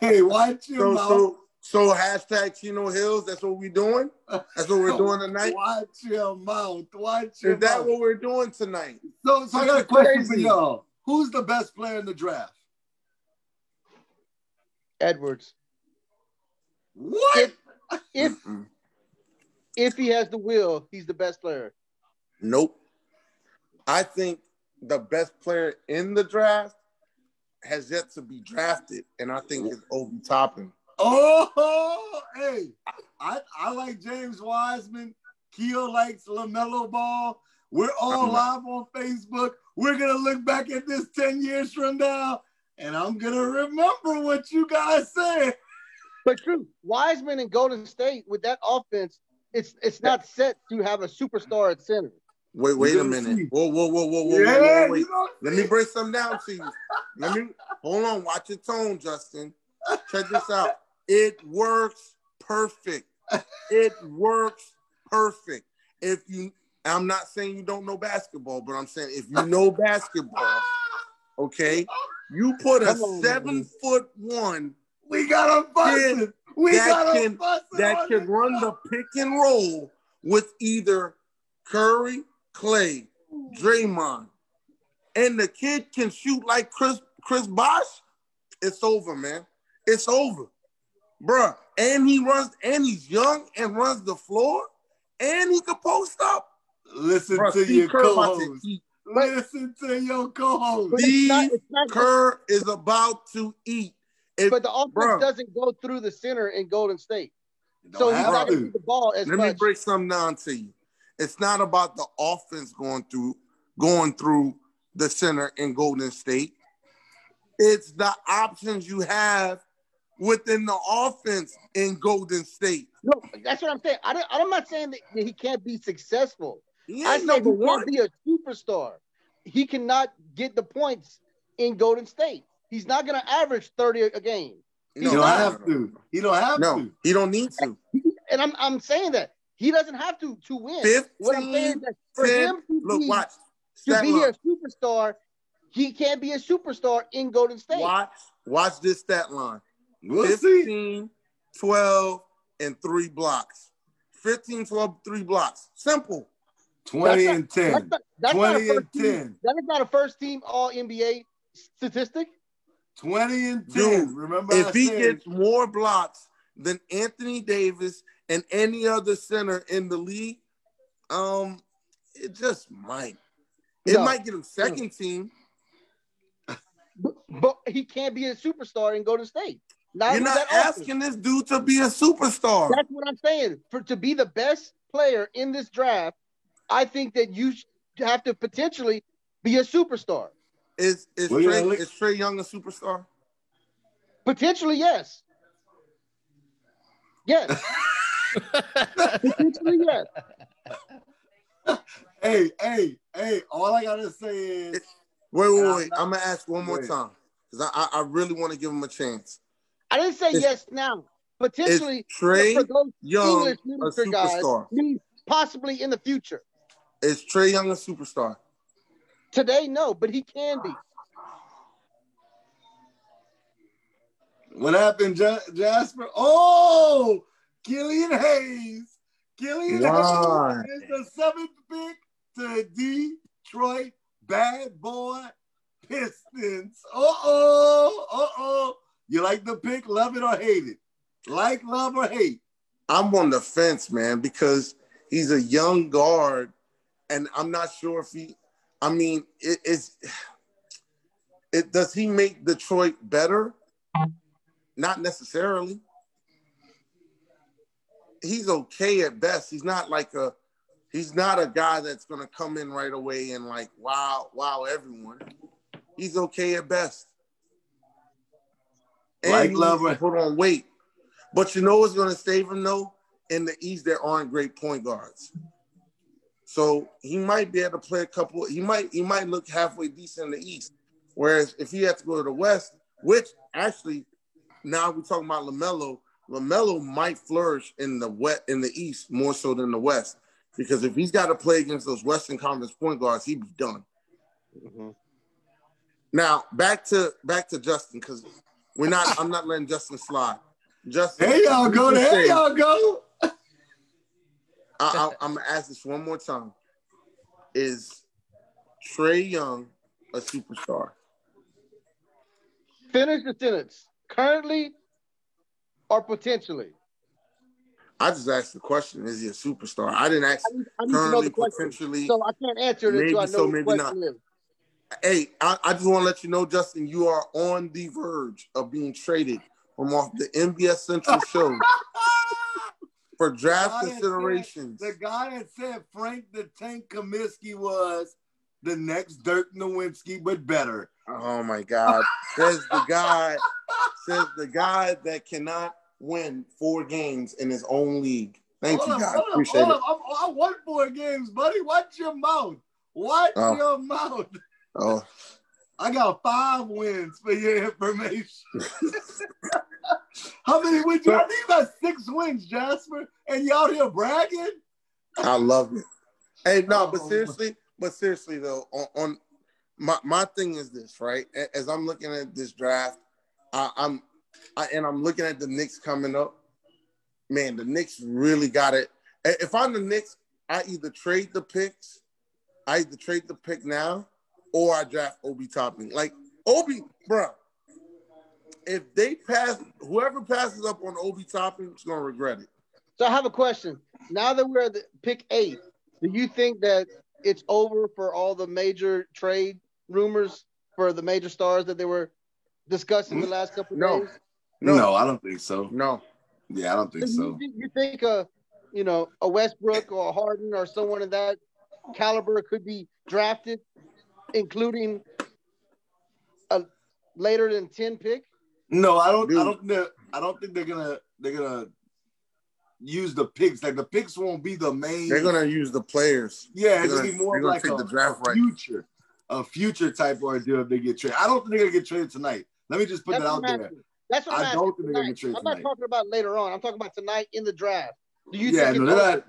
Hey, watch your So mouth. so so hashtag Chino Hills. That's what we're doing. That's what we're doing tonight. Watch your mouth. Watch your Is that mouth. what we're doing tonight? So, so I got a is question for y'all. Who's the best player in the draft? Edwards. What? If Mm-mm. if he has the will, he's the best player. Nope. I think the best player in the draft has yet to be drafted, and I think it's Obi Toppin. Oh, hey, I, I like James Wiseman. Keo likes LaMelo Ball. We're all Uh-huh. live on Facebook. We're going to look back at this 10 years from now, and I'm going to remember what you guys said. But true, Wiseman and Golden State with that offense, it's it's not set to have a superstar at center. Wait, wait a minute. Whoa, whoa, whoa, whoa, whoa, yeah, whoa, whoa, wait. Let me break something down to you. Let me hold on. Watch your tone, Justin. Check this out. It works perfect. It works perfect. If you, I'm not saying you don't know basketball, but I'm saying if you know basketball, okay, you put a seven foot one we got a busting. We that got a can- busting. that can this run the pick and roll with either Curry, Klay, Draymond, and the kid can shoot like Chris Chris Bosh, it's over, man. It's over, bruh. And he runs, and he's young and runs the floor, and he can post up. Listen Bruh, to Steve your Kerr co-host. eat. Listen to your co-host. But it's not- Steve not- Kerr is about to eat. If, But the offense Bruh. doesn't go through the center in Golden State. So he's not going to to. the ball as let me break something down to you. It's not about the offense going through going through the center in Golden State. It's the options you have within the offense in Golden State. No, that's what I'm saying. I don't, I'm not saying that he can't be successful. He I said he can't be a superstar. He cannot get the points in Golden State. He's not going to average 30 a game. He don't no, have to. He don't have No, to. he don't need to. And I'm I'm saying that he doesn't have to to win. what I'm saying is that for 10, him to Look, be, watch. to Stat be line. a superstar, he can't be a superstar in Golden State. Watch, watch this stat line. We'll see. 12, and three blocks. 15, 12, three blocks. Simple. 20 That's and That's 10. that's not a 20 and first team. 10. That is not a first team All NBA statistic. 20 and 10. Dude, Remember I If he said, gets more blocks than Anthony Davis and any other center in the league, um, it just might. It No. might get him second team. But, but he can't be a superstar and go to State. Not You're not that asking this dude to be a superstar. That's what I'm saying. For to be the best player in this draft, I think that you have to potentially be a superstar. Is is Well, Trae, look- is Trae Young a superstar? Potentially, yes. Yes. Potentially, yes. hey, hey, hey, all I got to say is, Wait, wait, wait. I'm gonna ask one more Wait. time because I, I I really want to give him a chance. I didn't say Is- yes now. Potentially, Trae for those Young English a literature guys, superstar? possibly in the future. Is Trae Young a superstar? Today, no, but he can be. what happened, Ja- Jasper? Oh, Killian Hayes. Killian Why? Hayes is the seventh pick to Detroit Bad Boy Pistons. Uh oh, uh oh. You like the pick? Love it or hate it? Like, love, or hate? I'm on the fence, man, because he's a young guard, and I'm not sure if he. I mean, it is. It does he make Detroit better? Not necessarily. He's okay at best. He's not like a. He's not a guy that's gonna come in right away and like wow, wow everyone. He's okay at best. And Like put on weight. But you know what's going to save him though? In the East, there aren't great point guards. So he might be able to play a couple. He might he might look halfway decent in the East. Whereas if he had to go to the West, which actually now we're talking about LaMelo, LaMelo might flourish in the wet in the East more so than the West because if he's got to play against those Western Conference point guards, he'd be done. Mm-hmm. Now back to back to Justin because we're not. I'm not letting Justin slide. Justin, There y'all go. can There y'all go. I, I, I'm gonna ask this one more time: Is Trae Young a superstar? Finish the sentence. Currently or potentially? I just asked the question: Is he a superstar? I didn't ask I need, I need to know currently, the question. potentially. So I can't answer it until Maybe I know so, maybe question is. hey, I, I just want to let you know, Justin, you are on the verge of being traded from off the NBS Central show for draft that said- considerations. The guy that said Frank the Tank Kaminsky was the next Dirk Nowitzki, but better. Oh my God! Says the guy. says the guy that cannot win four games in his own league. Thank hold you, up, hold up, Appreciate hold it. up. I, I won four games, buddy. Watch your mouth. Watch Oh. your mouth. Oh, I got five wins for your information. How many wins? you- I think you got six wins, Jasper, and you out here bragging. I love it. Hey, no, but Oh. seriously, but seriously though, on, on my my thing is this, right? As I'm looking at this draft, I, I'm I, and I'm looking at the Knicks coming up. Man, the Knicks really got it. If I'm the Knicks, I either trade the picks, I either trade the pick now, or I draft Obi Toppin. Like Obi, bro. If they pass, whoever passes up on Obi Toppin is gonna regret it. So I have a question. Now that we're at the pick eight, do you think that it's over for all the major trade rumors for the major stars that they were discussing the last couple of No. days? No. No. I don't think so. No, Yeah, I don't think So so. you, think, you think a you know a Westbrook or a Harden or someone of that caliber could be drafted, including a later than ten pick? No, I don't. I don't. think they're- I don't think they're gonna. They're gonna use the picks. Like the picks won't be the main. they're gonna use the players. Yeah, they're it's gonna gonna- be more they're of gonna like take a, the draft right. future, a future type ordeal if they get traded. I don't think they're gonna get traded tonight. Let me just put That's that out there. That's what I'm I don't think they're gonna get traded I'm not tonight. talking about later on. I'm talking about tonight in the draft. Do you Yeah, think no, it's they're not.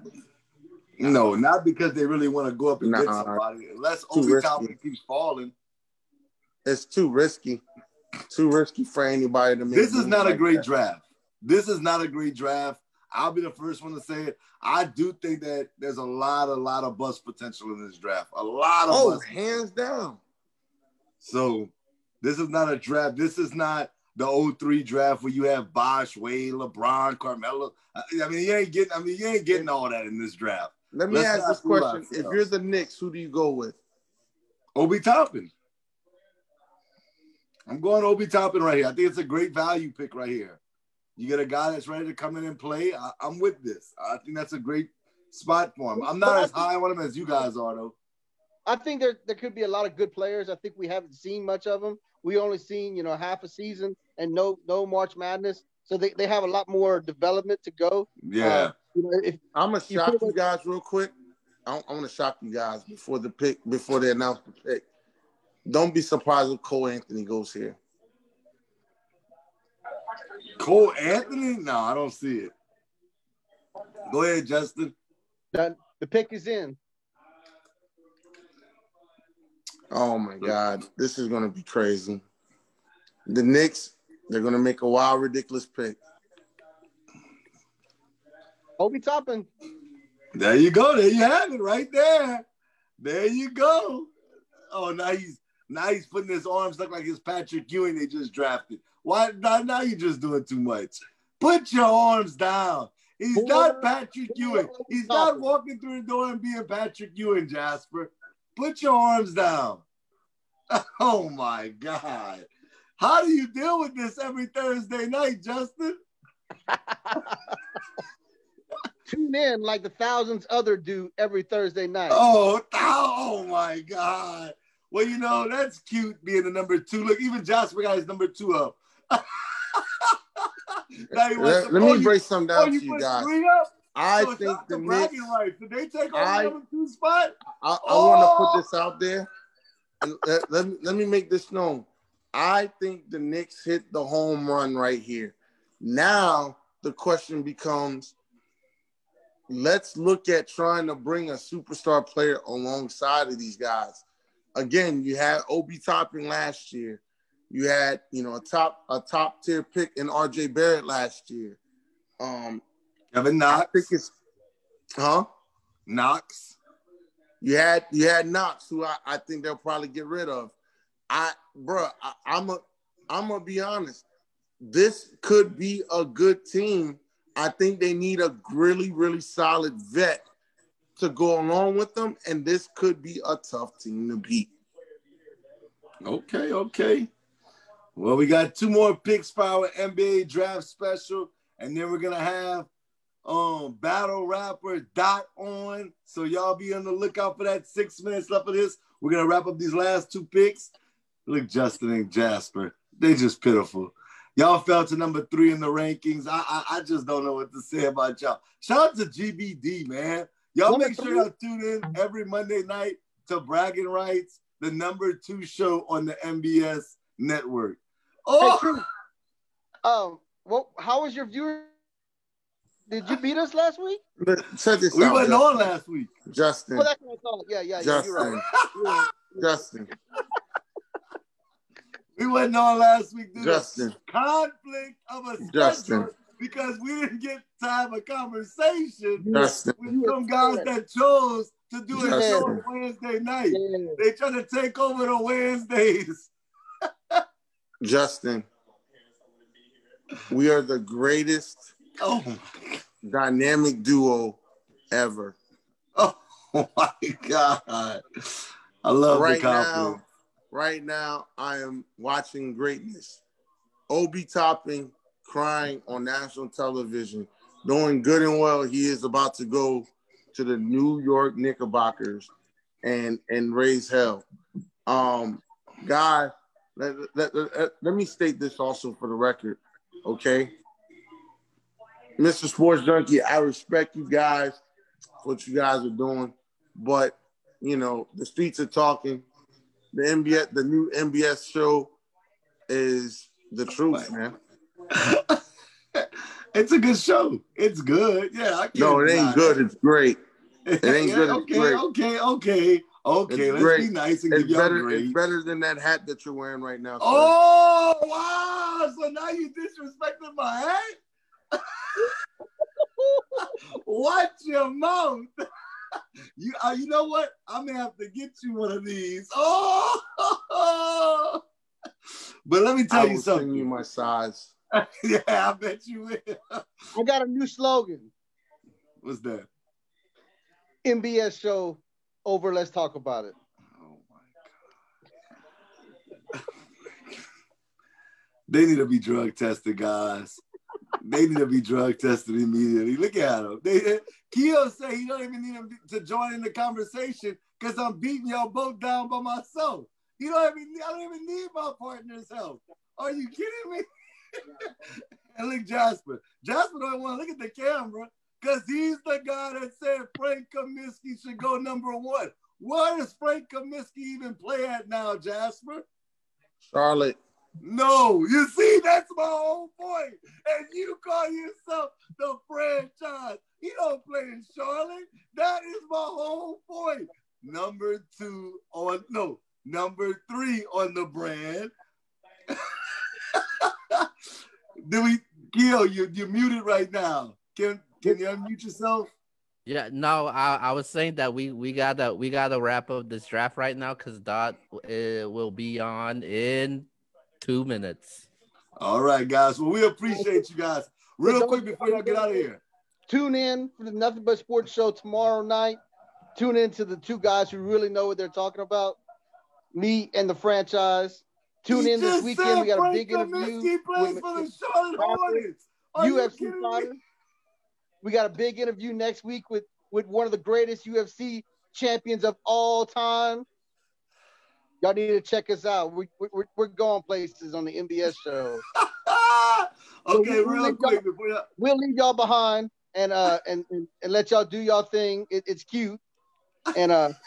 No, not because they really want to go up and get Nah. somebody. Unless Obi keeps falling. It's too risky. Too risky for anybody to make. This is not a great that. draft. This is not a great draft. I'll be the first one to say it. I do think that there's a lot, a lot of bust potential in this draft. A lot of Oh, bust. hands down. So this is not a draft. This is not the 03 draft where you have Bosh, Wade, LeBron, Carmelo. I mean, you ain't getting. I mean, you ain't getting all that in this draft. Let me Let's ask this question: If you're the Knicks, who do you go with? Obi Toppin. I'm going Obi Toppin right here. I think it's a great value pick right here. You get a guy that's ready to come in and play. I, I'm with this. I think that's a great spot for him. I'm not as high on him as you guys are, though. I think there there could be a lot of good players. I think we haven't seen much of them. We only seen you know half a season and no no March Madness, so they, they have a lot more development to go. Yeah. Uh, you know, if I'm gonna You shock feel you guys real quick. I want to shock you guys before the pick, before they announce the pick. Don't be surprised if Cole Anthony goes here. Cole Anthony? No, I don't see it. Go ahead, Justin. the, the pick is in, Oh my God, this is gonna be crazy. The Knicks, they're gonna make a wild, ridiculous pick. Obi Toppin. There you go. There you have it right there. There you go. Oh, now he's now he's putting his arms look like his Patrick Ewing they just drafted. Why now, now you're just doing too much. Put your arms down. He's Who not Patrick Ewing. He's Toppin? not walking through the door and being Patrick Ewing, Jasper. Put your arms down. Oh my God. How do you deal with this every Thursday night, Justin? Tune in like the thousands other do every Thursday night. Oh, oh my God. Well, you know, that's cute being the number two. Look, even Jasper got his number two up. Now he Let, let oh, me you- break something Oh, down you to you guys. I So think the the Knicks. bragging rights. Did they take over I- the number two spot? I, I Oh! want to put this out there. Let, let let me make this known. I think the Knicks hit the home run right here. Now the question becomes let's look at trying to bring a superstar player alongside of these guys. Again, you had Obi Toppin last year. You had, you know, a top a top tier pick in RJ Barrett last year. Um, Kevin I Knox. think it's huh? Knox. You had you had Knox, who I, I think they'll probably get rid of. I, bro, I'm a, I'm gonna be honest. This could be a good team. I think they need a really, really solid vet to go along with them, and this could be a tough team to beat. Okay, okay. Well, we got two more picks for our NBA draft special, and then we're gonna have um battle rapper dot on. So y'all be on the lookout for that. Six minutes left of this. We're gonna wrap up these last two picks. Look, Justin and Jasper, they just pitiful. Y'all fell to number three in the rankings. I, I I just don't know what to say about y'all. Shout out to GBD, man. Y'all Number make sure y'all tune in every Monday night to Bragging Rights, the number two show on the NBS network. Hey, Oh, True. Um, well, how was your viewer? Did you beat us last week? But check this we out, wasn't Justin. on last week. Justin. Well, that's what I thought. Yeah, yeah, yeah. You're right. Justin. You're right. Justin. We wasn't on last week. Due Justin. conflict of a schedule Justin. because we didn't get time have a conversation Justin. with some guys that chose to do a show on Wednesday night. Yeah. They trying to take over the Wednesdays. Justin, we are the greatest Oh, dynamic duo ever. oh my God. I love right the confidence. now, right now, I am watching greatness. Obi Toppin crying on national television, knowing good and well he is about to go to the New York Knickerbockers and and raise hell. Um, guy, let, let, let, let me state this also for the record, okay? Mr. Sports Junkie, I respect you guys, what you guys are doing, but you know, the streets are talking. The NBS, the new NBS show is the truth, man. it's a good show. It's good. Yeah, I can't No, it ain't good. It's great. It ain't good, it's okay, great. okay, okay, okay. It's Let's great. be nice and It's give y'all better. grades. It's better than that hat that you're wearing right now. sir. Oh wow! So now you disrespected my hat. Watch your mouth. You, uh, you know what? I'm gonna have to get you one of these. Oh, but let me I tell you will send something. you my size. yeah, I bet you will. I got a new slogan. What's that? NBS show over. Let's talk about it. Oh my god. they need to be drug tested, guys. They need to be drug tested immediately. Look at them. They Keo say he don't even need him to join in the conversation because I'm beating y'all both down by myself. You don't even I don't even need my partner's help. Are you kidding me? and look, Jasper. Jasper don't want to look at the camera because he's the guy that said Frank Kaminsky should go number one. Where does Frank Kaminsky even play at now, Jasper? Charlotte. No, you see, that's my whole point. And you call yourself the franchise. He don't play in Charlotte. That is my whole point. Number two on no, number three on the brand. Do we Gil, you you muted right now. Can can you unmute yourself? Yeah, no, I, I was saying that we we gotta we gotta wrap up this draft right now because Dot uh, will be on in two minutes. All right, guys. Well, we appreciate you guys. Real quick before y'all get out of here. Tune in for the Nothing But Sports show tomorrow night. Tune in to the two guys who really know what they're talking about. Me and the franchise. Tune He in this weekend. We got a Frank big interview. Kaminsky plays with- for the Charlotte Hornets. You UFC fighter. We got a big interview next week with with one of the greatest UFC champions of all time. Y'all need to check us out. We, we, we're, we're going places on the NBS show. okay, So we, real quick. We'll leave y'all behind and uh and and, and let y'all do y'all thing. It, it's cute. And uh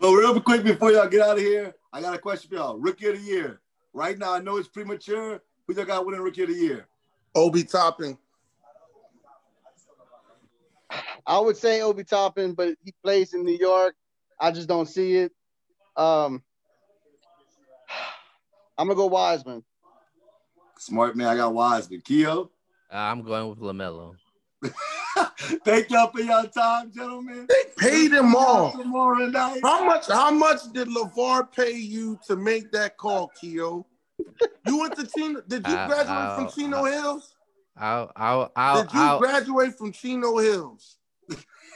But real quick before y'all get out of here, I got a question for y'all. Rookie of the year. Right now, I know it's premature. Who y'all got winning rookie of the year? Obi Toppin. I would say Obi Toppin, but he plays in New York. I just don't see it. Um I'm gonna go Wiseman. Smart man, I got Wiseman. Keo. I'm going with LaMelo. Thank y'all for your time, gentlemen. They paid him off. tomorrow night. How much? How much did LaVar pay you to make that call, Keo? You went to Chino. Did you Uh, graduate uh, from Chino Hills? I'll I'll I'll Did you I'll, graduate from Chino Hills?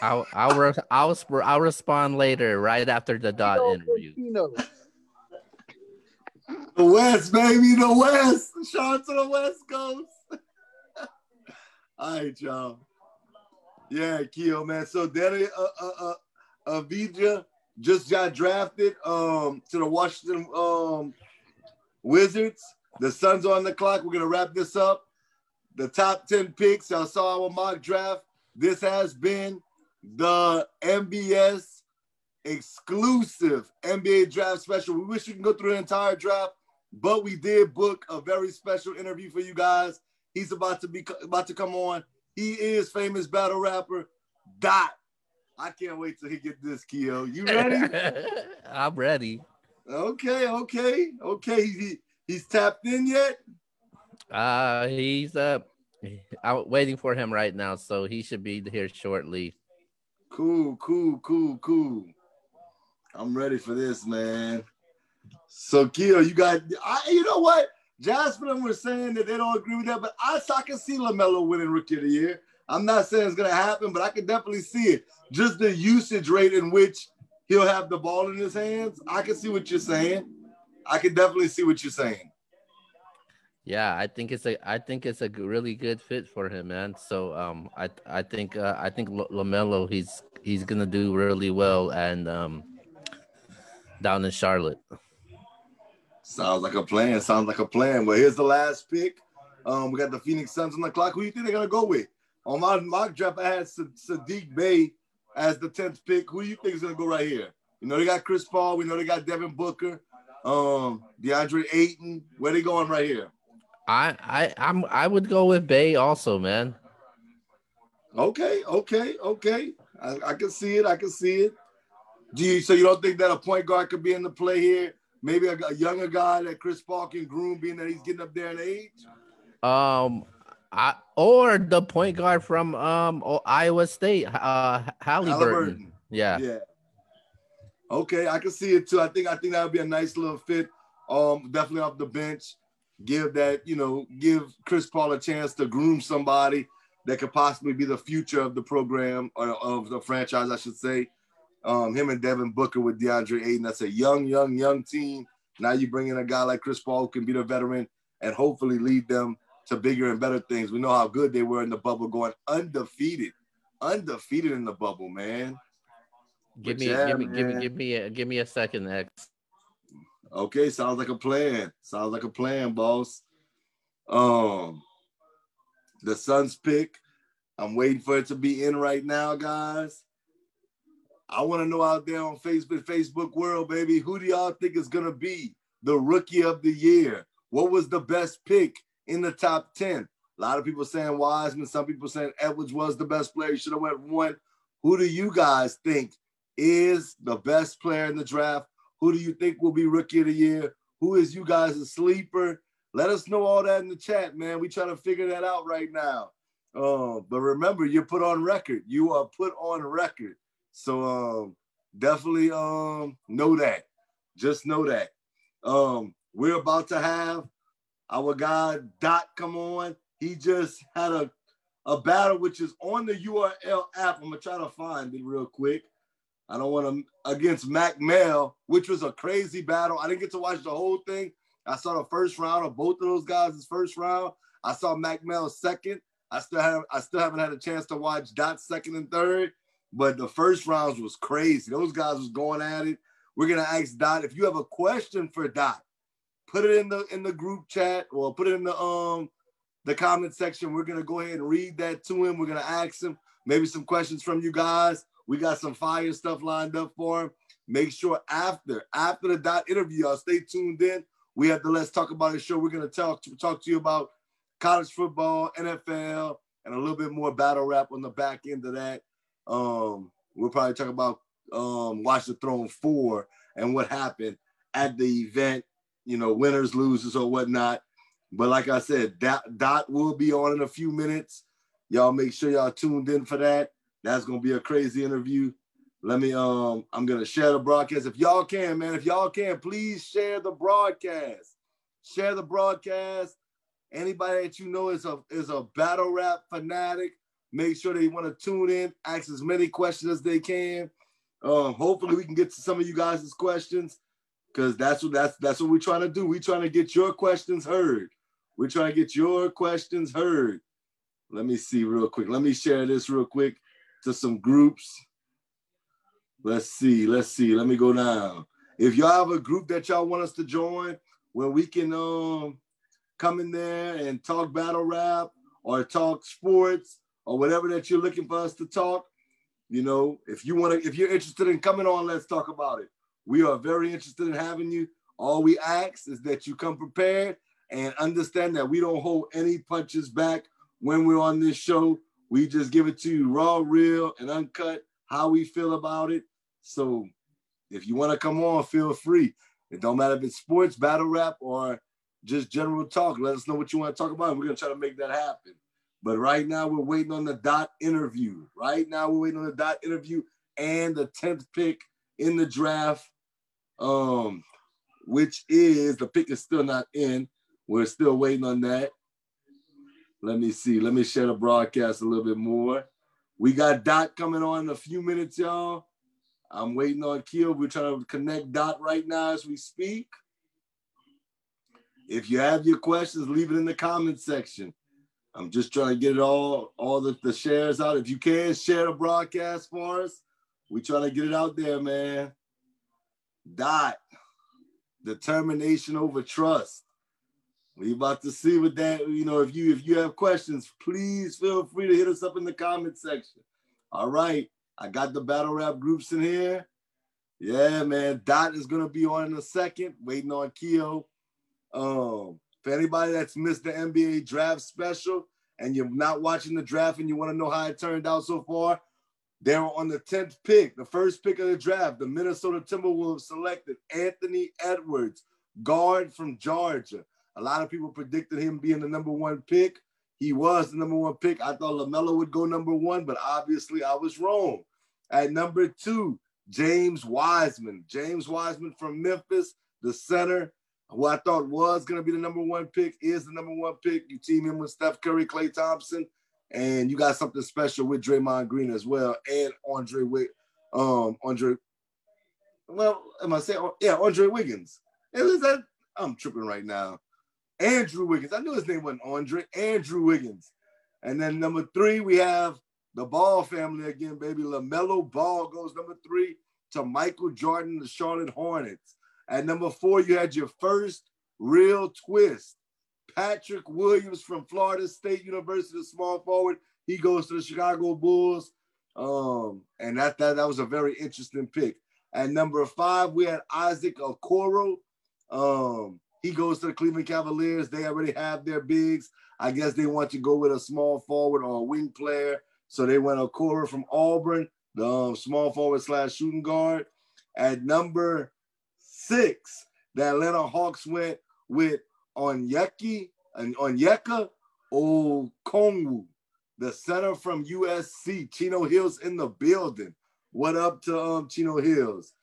I'll, I'll, re- I'll, sp- I'll respond later, right after the dot Tino interview. Tino. The West, baby, the West. Shout out to the West Coast. All right, y'all. Yeah, Keo, man. So Danny uh, uh, uh, Avdija just got drafted um to the Washington um Wizards. The Suns on the clock. We're gonna wrap this up. The top 10 picks. Y'all saw our mock draft. This has been the NBS exclusive NBA draft special. We wish we can go through the entire draft, but we did book a very special interview for you guys. He's about to be about to come on. He is famous battle rapper Dot. I can't wait till he get this, Keo. You ready? I'm ready. okay, okay, okay. He, he's tapped in yet? Uh, he's uh, I'm waiting for him right now, so he should be here shortly. Cool, cool, cool, cool. I'm ready for this, man. So, Keo, you got, I, you know what? And were saying that they don't agree with that, but I, I can see LaMelo winning Rookie of the Year. I'm not saying it's going to happen, but I can definitely see it. Just the usage rate in which he'll have the ball in his hands. I can see what you're saying. I can definitely see what you're saying. Yeah, I think it's a I think it's a really good fit for him, man. So um, I I think uh, I think LaMelo he's he's gonna do really well and um down in Charlotte. Sounds like a plan. Sounds like a plan. Well, here's the last pick. Um, we got the Phoenix Suns on the clock. Who do you think they're gonna go with? On my mock draft, I had Saddiq Bey as the tenth pick. Who do you think is gonna go right here? You know they got Chris Paul. We know they got Devin Booker, um, DeAndre Ayton. Where they going right here? I I I'm I would go with Bey also, man. Okay, okay, okay. I, I can see it. I can see it. Do you so you don't think that a point guard could be in the play here? Maybe a, a younger guy that Chris Paul can groom, being that he's getting up there in age. Um, I or the point guard from um Iowa State, uh Halliburton. Halliburton. Yeah. Yeah. Okay, I can see it too. I think I think that would be a nice little fit. Um, definitely off the bench give that, you know, give Chris Paul a chance to groom somebody that could possibly be the future of the program or of the franchise, I should say. Um, him and Devin Booker with DeAndre Ayton. That's a young, young, young team. Now you bring in a guy like Chris Paul who can be the veteran and hopefully lead them to bigger and better things. We know how good they were in the bubble, going undefeated, undefeated in the bubble, man. Give me, yeah, give me, man. give me, give me, a, give me a second, X. Okay, sounds like a plan. Sounds like a plan, boss. Um, the Suns pick. I'm waiting for it to be in right now, guys. I want to know out there on Facebook, Facebook world, baby, who do y'all think is gonna be the rookie of the year? What was the best pick in the top 10? A lot of people saying Wiseman, some people saying Edwards was the best player. Should have went one. Who do you guys think is the best player in the draft? Who do you think will be rookie of the year? Who is you guys a sleeper? Let us know all that in the chat, man. We trying to figure that out right now. Um, but remember, you're put on record. You are put on record. So um, definitely um, know that. Just know that. Um, we're about to have our guy Dot come on. He just had a, a battle which is on the URL app. I'm gonna try to find it real quick. I don't want to against Mac Mel, which was a crazy battle. I didn't get to watch the whole thing. I saw the first round of both of those guys' first round. I saw Mac Mel second. I still have I still haven't had a chance to watch Dot second and third, but the first rounds was crazy. Those guys was going at it. We're gonna ask Dot if you have a question for Dot, put it in the in the group chat or put it in the um the comment section. We're gonna go ahead and read that to him. We're gonna ask him maybe some questions from you guys. We got some fire stuff lined up for him. Make sure after after the dot interview, y'all stay tuned in. We have the Let's Talk About It show. We're gonna talk to, talk to you about college football, NFL, and a little bit more battle rap on the back end of that. Um, we'll probably talk about um, Watch the Throne 4 and what happened at the event, you know, winners, losers, or whatnot. But like I said, Dot, Dot will be on in a few minutes. Y'all make sure y'all tuned in for that. That's gonna be a crazy interview. Let me um, I'm gonna share the broadcast. If y'all can, man, if y'all can, please share the broadcast. Share the broadcast. Anybody that you know is a is a battle rap fanatic, make sure they want to tune in, ask as many questions as they can. Um, hopefully we can get to some of you guys' questions because that's what that's that's what we're trying to do. We're trying to get your questions heard. We're trying to get your questions heard. Let me see real quick. Let me share this real quick to some groups. Let's see. Let's see. Let me go down. If y'all have a group that y'all want us to join, where we can um come in there and talk battle rap or talk sports or whatever that you're looking for us to talk, you know, if you want to, if you're interested in coming on, let's talk about it. We are very interested in having you. All we ask is that you come prepared and understand that we don't hold any punches back when we're on this show. We just give it to you raw, real, and uncut, how we feel about it. So if you want to come on, feel free. It don't matter if it's sports, battle rap, or just general talk. Let us know what you want to talk about. We're gonna try to make that happen. But right now we're waiting on the dot interview. Right now we're waiting on the dot interview and the 10th pick in the draft. Um, which is the pick is still not in. We're still waiting on that. Let me see. Let me share the broadcast a little bit more. We got Dot coming on in a few minutes, y'all. I'm waiting on Keel. We're trying to connect Dot right now as we speak. If you have your questions, leave it in the comment section. I'm just trying to get it all, all the, the shares out. If you can share the broadcast for us, We're trying to get it out there, man. Dot. Determination over trust. We about to see what that, you know, if you if you have questions, please feel free to hit us up in the comment section. All right. I got the battle rap groups in here. Yeah, man. Dot is gonna be on in a second, waiting on Keo. Um, for anybody that's missed the NBA draft special and you're not watching the draft and you want to know how it turned out so far, they were on the 10th pick, the first pick of the draft. The Minnesota Timberwolves selected Anthony Edwards, guard from Georgia. A lot of people predicted him being the number one pick. He was the number one pick. I thought LaMelo would go number one, but obviously I was wrong. At number two, James Wiseman. James Wiseman from Memphis, the center, who I thought was going to be the number one pick, is the number one pick. You team him with Steph Curry, Klay Thompson, and you got something special with Draymond Green as well, and Andre Wick, um, Andre. Well, am I saying? Yeah, Andre Wiggins. Is that? I'm tripping right now. Andrew Wiggins. I knew his name wasn't Andre. Andrew Wiggins. And then number three, we have the Ball family again, baby. LaMelo Ball goes number three to Michael Jordan, the Charlotte Hornets. At number four, you had your first real twist. Patrick Williams from Florida State University, the small forward. He goes to the Chicago Bulls. Um, and that, that, that was a very interesting pick. At number five, we had Isaac Okoro. Um, he goes to the Cleveland Cavaliers. They already have their bigs. I guess they want to go with a small forward or a wing player. So they went Okoro from Auburn, the um, small forward slash shooting guard. At number six, the Atlanta Hawks went with Onyeki and Onyeka Okongwu, the center from USC. Chino Hills in the building. What up to um, Chino Hills?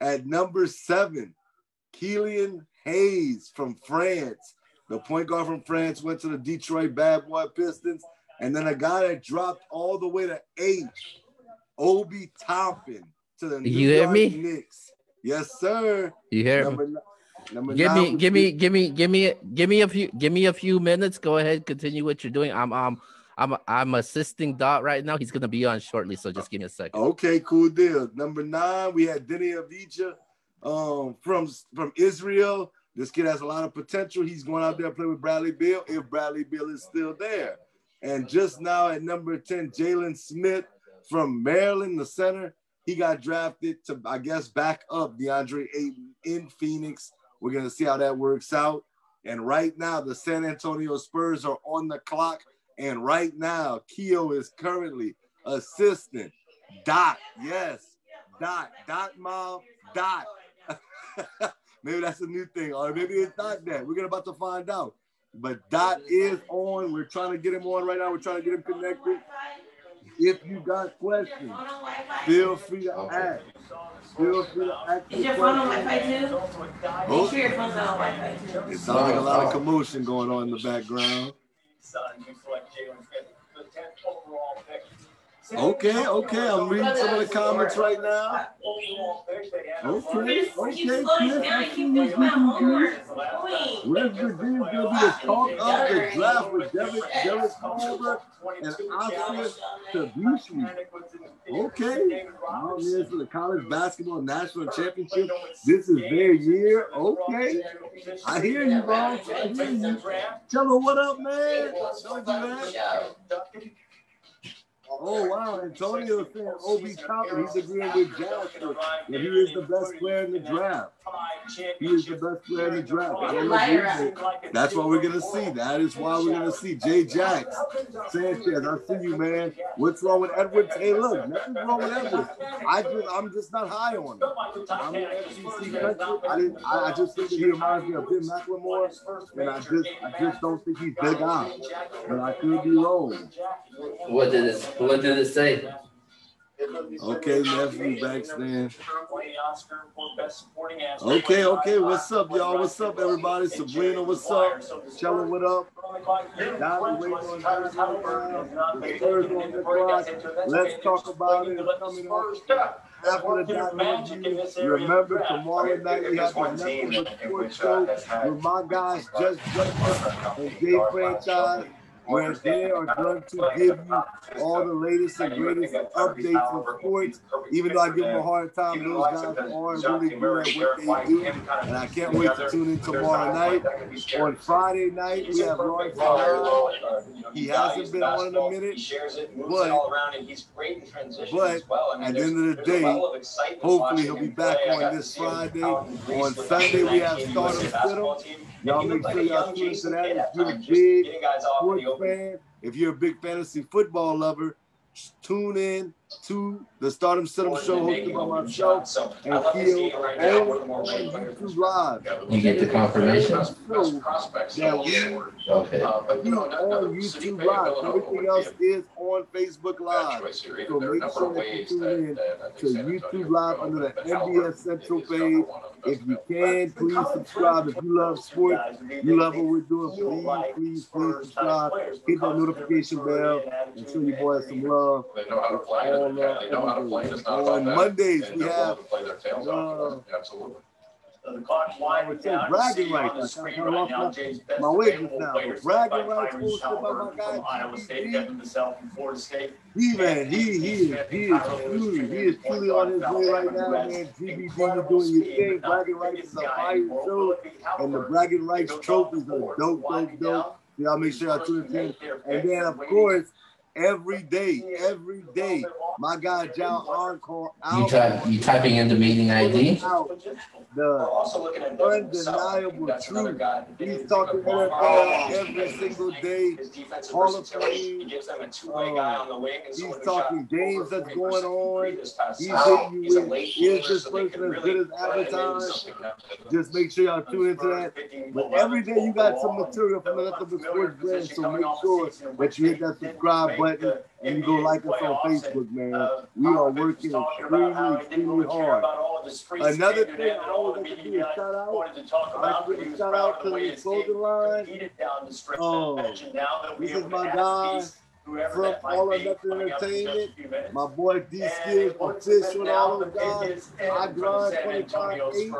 At number seven, Killian Hayes from France. The point guard from France went to the Detroit Bad Boy Pistons. And then a guy that dropped all the way to eight, Obi Toppin to the New you hear York me? Knicks. Yes, sir. You hear Number, ni- number give me give me give me give me give me a few give me a few minutes go ahead continue what you're doing i'm um i'm i'm assisting dot right now he's gonna be on shortly so just give me a second Okay, cool deal. Number nine, we had Deni Avdija um, from from Israel. This kid has a lot of potential. He's going out there to play with Bradley Beal if Bradley Beal is still there. And just now at number 10, Jalen Smith from Maryland, the center. He got drafted to, I guess, back up DeAndre Ayton in Phoenix. We're going to see how that works out. And right now, the San Antonio Spurs are on the clock. And right now, Keo is currently assistant. Dot, yes, dot, dot, mom, dot. maybe that's a new thing, or maybe it's not that. We're gonna about to find out. But Dot is on. We're trying to get him on right now. We're trying to get him connected. If you got questions, feel free to ask. Feel free to ask. Is your your phone on questions. Wi-Fi too? Oh. Make sure your phone's on Wi-Fi too. It sounds like a lot of commotion going on in the background. Okay, okay. I'm reading some of the comments right now. Okay, okay. Wait. West Virginia is going to be the talk of the draft with Derek, Derek Culver and Oscar Tshiebwe. Okay. Out here for the college basketball national championship. This is their year. Okay. I hear you, bro. I hear you. Tell her what up, man. Don't do that. Oh wow, Antonio saying Obi Toppin. He's agreeing with Jasper that he is the best player in the draft. He is the best player in the draft. I don't agree with. That's what we're gonna see. That is why we're gonna see Jay Jacks Sanchez. I see you, man. What's wrong with Edwards? Hey, look, nothing's wrong with Edwards. I just, I'm just not high on him. I'm an SEC country. I didn't. I, I just think that he reminds me of Ben McLemore, and I just, I just don't think he's big eye. But I could be wrong. What did it? What did it say? Okay, nephew backstand. Okay, okay. What's up, y'all? What's up, everybody? Sabrina, what's up? Chella, what up? Now. Spurs on. Let's talk about it. After the. Remember, tomorrow night we have the Sports Show with my guys, Just Justin and Jay Franchise where they are going to give you all the latest and greatest updates in sports. Even though I give them a hard time, those guys are really good at what they do. And I can't wait to tune in tomorrow night. On Friday night, we have Lawrence Fowler. He hasn't been on in a minute, but, but at the end of the day, hopefully he'll be back on this Friday. On Sunday, we have Stardom Stidham. Y'all make sure y'all tune into that. If you're a big sports fan, if you're a big fantasy football lover, tune in to the Stardom Stidham show hosted by myself and Keo and YouTube Live. You get the confirmation. That we Okay. be on YouTube Live. Everything else is on Facebook Live. So make sure that you tune in to YouTube Live under the NBS Central page. If you can, please subscribe. If you love sports, you love what we're doing, please, please, please subscribe. Hit that notification bell and show your boys some love. They know how to play it. On, uh, they know how to play. It's not about on that. Mondays, They we know have, how to play their tails off. Absolutely. The clock's I winding would say down. bragging See on rights. the I screen kinda right lost now, my- James Best my wages available now. players Bragging led by rights Tyrese posted by my Halliburton guy, Iowa State, Devin Vassell from Florida State. He man, he he is he is truly he is truly on his way right now, man. GBD, you doing your thing. Bragging rights is a fire show, and the bragging rights trophies are dope, dope, dope. Y'all make sure y'all tune in. And then of course, every day, every day, my guy John Encore You out, type you typing in the meeting ID. out the also looking at Devin undeniable truth. He's talking NFL every single day. Hall of Fame. he gives them a two-way guy on the wing He's talking games that's going on. from three this past He's hitting you with, is this person as good as advertised? Just make sure y'all tune into that. But every day you got some material from the Nothing Sports brand, so make sure that you hit that subscribe button and you go like us on Facebook, man. We are working extremely, extremely hard. Another thing I always like to do is shout out. I like to give a shout out to the clothing line. Oh, this is my guy from All or Nothing Entertainment. My boy D Skills, official, all those guys. I grind 25 8.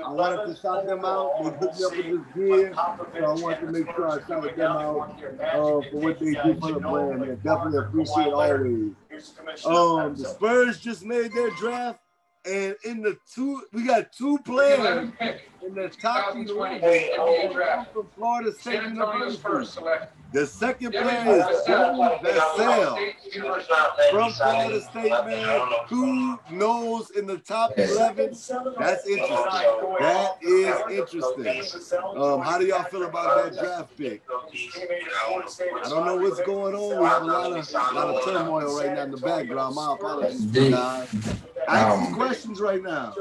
I wanted to shout them out. They hooked me up with this gear, so I wanted to make sure I shouted them out uh, for what they do for the brand. Man, definitely appreciate always. Um, the Spurs just made their draft, and in the two, we got two players in the top 11 from Florida State University. First select. The second player is Devin Vassell from Florida State, man. Who knows in the top 11? That's interesting. That is interesting. Um, how do y'all feel about that draft pick? I don't know what's going on. We have a lot of, lot of turmoil right now in the background. My apologies, guys. Ask Um, some questions right now.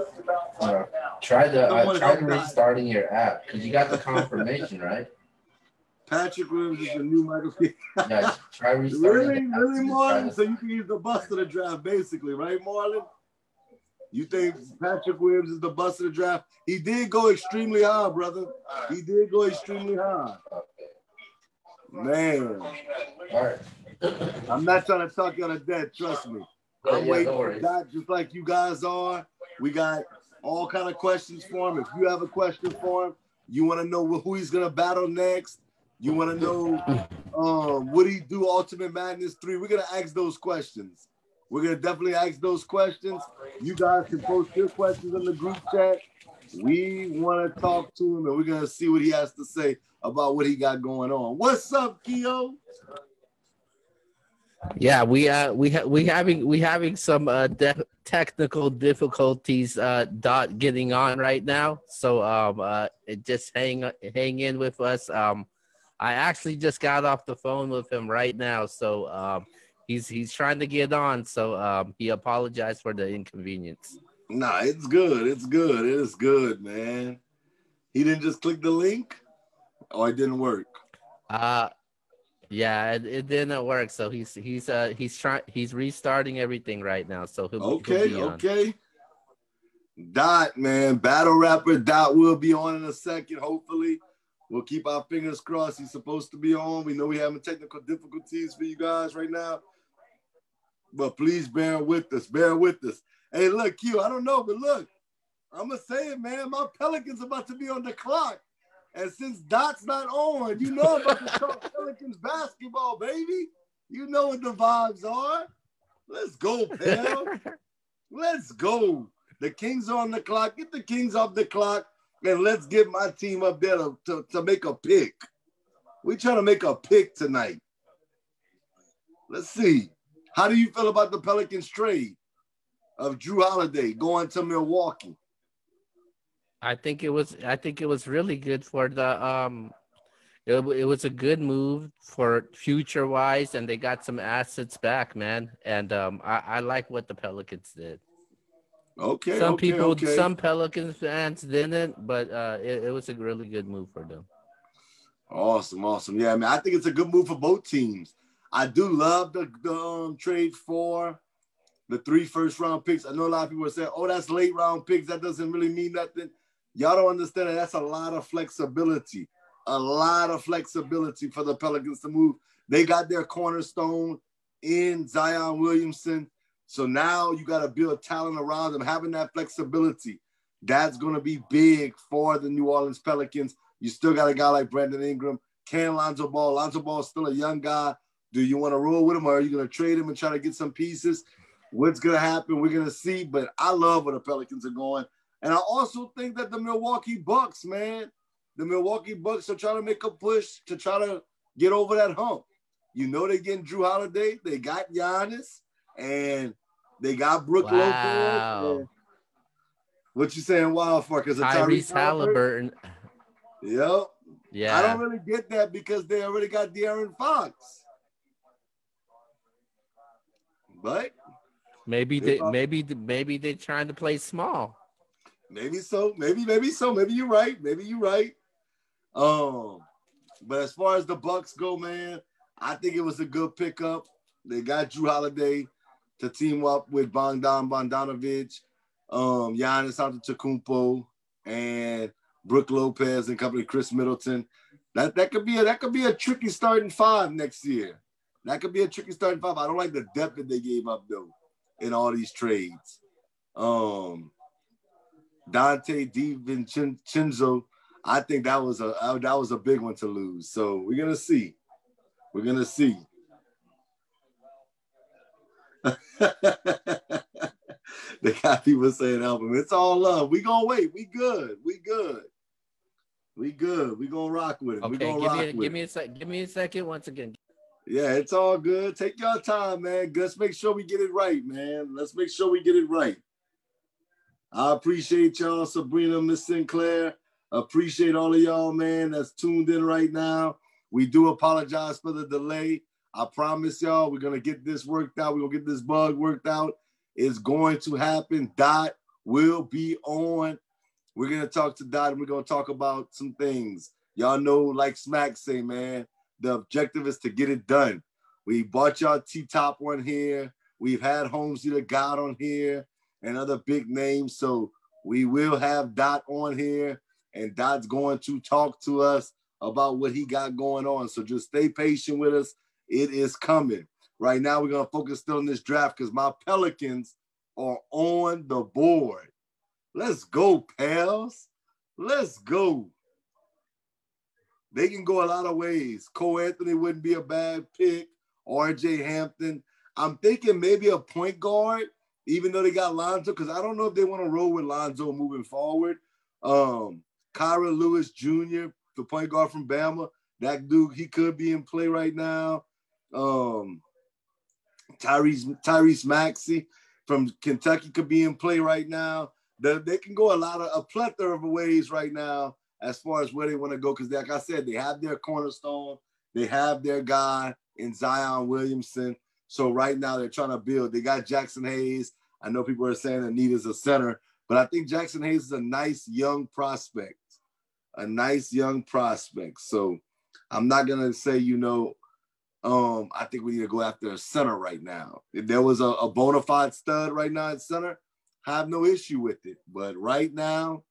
Uh, try to uh, try restarting your app because you got the confirmation right. Patrick Williams is the new Michael try restarting. Really, really, Marlon? So you can use the bust of the draft, basically, right, Marlon? You think Patrick Williams is the bust of the draft? He did go extremely high, brother. He did go extremely high. Man, All right. I'm not trying to talk you out of dead, trust me. I'm yeah, waiting for. Doc, just like you guys are. We got all kind of questions for him. If you have a question for him, you want to know who he's gonna battle next. You want to know um, would he do Ultimate Madness three? We're gonna ask those questions. We're gonna definitely ask those questions. You guys can post your questions in the group chat. We want to talk to him, and we're gonna see what he has to say about what he got going on. What's up, Keo? Yeah, we uh we ha- we having we having some uh de- technical difficulties uh dot getting on right now. So um uh just hang hang in with us. Um I actually just got off the phone with him right now. So um he's he's trying to get on. So um he apologized for the inconvenience. Nah, it's good. It's good. It is good, man. He didn't just click the link, or it didn't work. Uh yeah, it, it didn't work. So he's he's uh he's trying he's restarting everything right now. So he'll, he'll Okay, on. okay. Dot, man, battle rapper Dot will be on in a second. Hopefully, we'll keep our fingers crossed. He's supposed to be on. We know we having technical difficulties for you guys right now, but please bear with us. Bear with us. Hey, look, Q. I don't know, but look, I'm gonna say it, man. My Pelicans about to be on the clock, and since Dot's not on, you know about to talk Pelicans basketball, baby. You know what the vibes are. Let's go, pal. Let's go. The Kings are on the clock. Get the Kings off the clock and let's get my team up there to, to, to make a pick. We trying to make a pick tonight. Let's see. How do you feel about the Pelicans trade of Jrue Holiday going to Milwaukee? I think it was I think it was really good for the um it, it was a good move for future wise and they got some assets back, man. And um I, I like what the Pelicans did. Okay. some okay, people okay. some Pelicans fans didn't, but uh it, it was a really good move for them. Awesome, awesome. Yeah, man. I think it's a good move for both teams. I do love the, the um, trade for the three first round picks. I know a lot of people are saying, oh, that's late round picks. That doesn't really mean nothing. Y'all don't understand that that's a lot of flexibility, a lot of flexibility for the Pelicans to move. They got their cornerstone in Zion Williamson. So now you got to build talent around them, having that flexibility. That's going to be big for the New Orleans Pelicans. You still got a guy like Brandon Ingram. Can Lonzo Ball? Lonzo Ball is still a young guy. Do you want to roll with him or are you going to trade him and try to get some pieces? What's going to happen? We're going to see. But I love where the Pelicans are going. And I also think that the Milwaukee Bucks, man, the Milwaukee Bucks are trying to make a push to try to get over that hump. You know they're getting Jrue Holiday. They got Giannis and they got Brook Wow. Lopez. What you saying wild for? Because Tyrese Halliburton. Yep. Yeah. I don't really get that because they already got De'Aaron Fox. But maybe They they maybe maybe they're trying to play small. maybe so, maybe, maybe so, maybe you're right, maybe you're right. Um, but as far as the Bucks go, man, I think it was a good pickup. They got Jrue Holiday to team up with Bogdan Bogdanovic, um, Giannis Antetokounmpo, and Brook Lopez and company Khris Middleton. That that could be a that could be a tricky starting five next year. That could be a tricky starting five. I don't like the depth that they gave up though in all these trades. Um, Donte DiVincenzo, I think that was a that was a big one to lose. So we're gonna see. We're gonna see. They got people saying album. It's all love. We gonna wait. We good. We good. We good. We gonna rock with it. we Okay, gonna give rock me a, with give me a sec. Give me a second once again. Yeah, it's all good. Take your time, man. Let's make sure we get it right, man. Let's make sure we get it right. I appreciate y'all, Sabrina, Miss Sinclair. Appreciate all of y'all, man, that's tuned in right now. We do apologize for the delay. I promise y'all, we're gonna get this worked out. We're gonna get this bug worked out. It's going to happen. Dot will be on. We're gonna talk to Dot and we're gonna talk about some things. Y'all know, like Smack say, man, the objective is to get it done. We bought y'all T Top on here. We've had Holmes the God on here and other big names. So we will have Dot on here, and Dot's going to talk to us about what he got going on. So just stay patient with us. It is coming. Right now, we're gonna focus still on this draft because my Pelicans are on the board. Let's go, pals. Let's go. They can go a lot of ways. Cole Anthony wouldn't be a bad pick. RJ Hampton. I'm thinking maybe a point guard, even though they got Lonzo, because I don't know if they want to roll with Lonzo moving forward. Um, Kira Lewis Jr., the point guard from Bama. That dude, he could be in play right now. Um, Tyrese Tyrese Maxey from Kentucky could be in play right now. They, they can go a lot of a plethora of ways right now as far as where they want to go. Because like I said, they have their cornerstone, they have their guy in Zion Williamson. So right now they're trying to build. They got Jaxson Hayes. I know people are saying is a center, but I think Jaxson Hayes is a nice young prospect, a nice young prospect. So I'm not gonna say, you know, um, I think we need to go after a center right now. If there was a, a bona fide stud right now at center, I have no issue with it. But right now,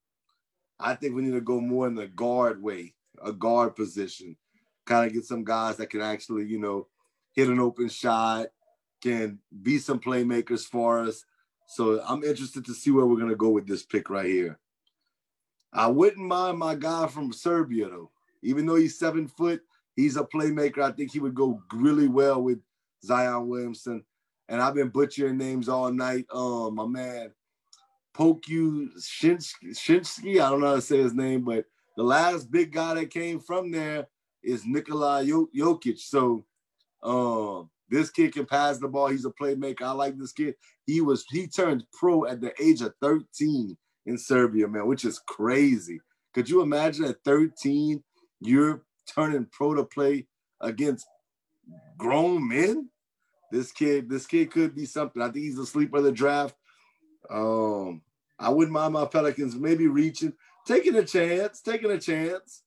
I think we need to go more in the guard way, a guard position. Kind of get some guys that can actually, you know, hit an open shot, can be some playmakers for us. So I'm interested to see where we're gonna go with this pick right here. I wouldn't mind my guy from Serbia though. Even though he's seven foot, he's a playmaker. I think he would go really well with Zion Williamson. And I've been butchering names all night. Um, my man Poku Shinsky, I don't know how to say his name, but the last big guy that came from there is Nikola Jokic. So um, this kid can pass the ball. He's a playmaker. I like this kid. He was he turned pro at the age of 13 in Serbia, man, which is crazy. Could you imagine at 13 you're turning pro to play against grown men? This kid, this kid could be something. I think he's a sleeper of the draft. Um, I wouldn't mind my Pelicans maybe reaching, taking a chance, taking a chance.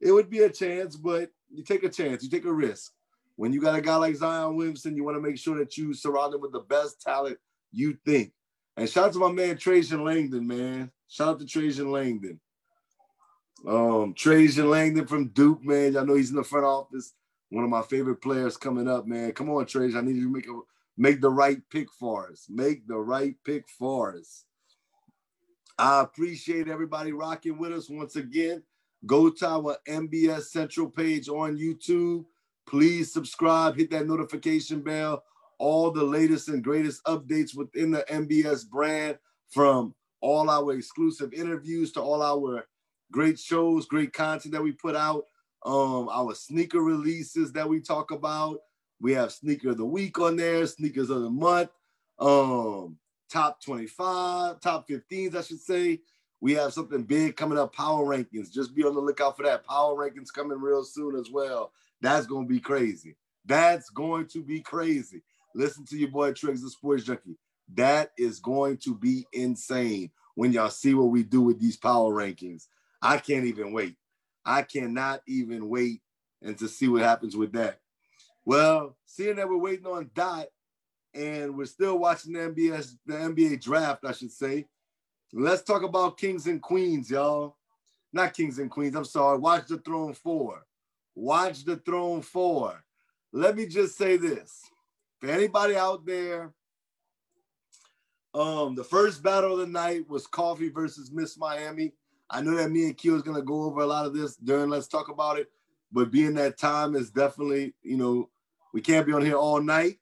It would be a chance, but you take a chance, you take a risk. When you got a guy like Zion Williamson, you want to make sure that you surround him with the best talent you think. And shout out to my man Trajan Langdon, man. Shout out to Trajan Langdon. Um, Trajan Langdon from Duke, man. I know he's in the front office. One of my favorite players coming up, man. Come on, Trajan. I need you to make a make the right pick for us. Make the right pick for us. I appreciate everybody rocking with us once again. Go to our NBS Central page on YouTube. Please subscribe, hit that notification bell. All the latest and greatest updates within the NBS brand from all our exclusive interviews to all our great shows, great content that we put out, um, our sneaker releases that we talk about. We have sneaker of the week on there, sneakers of the month, um, top 25, top 15s, I should say. We have something big coming up, power rankings. Just be on the lookout for that. Power rankings coming real soon as well. That's gonna be crazy. That's going to be crazy. Listen to your boy Triggs, the sports junkie. That is going to be insane when y'all see what we do with these power rankings. I can't even wait. I cannot even wait and to see what happens with that. Well, seeing that we're waiting on Dot and we're still watching the NBA, the NBA draft, I should say. Let's talk about Kings and Queens, y'all. Not Kings and Queens, I'm sorry. Watch the Throne 4. Watch the Throne 4. Let me just say this. For anybody out there, um, the first battle of the night was Coffee versus Miss Miami. I know that me and Q is gonna go over a lot of this during Let's Talk About It, but being that time is definitely, you know, we can't be on here all night.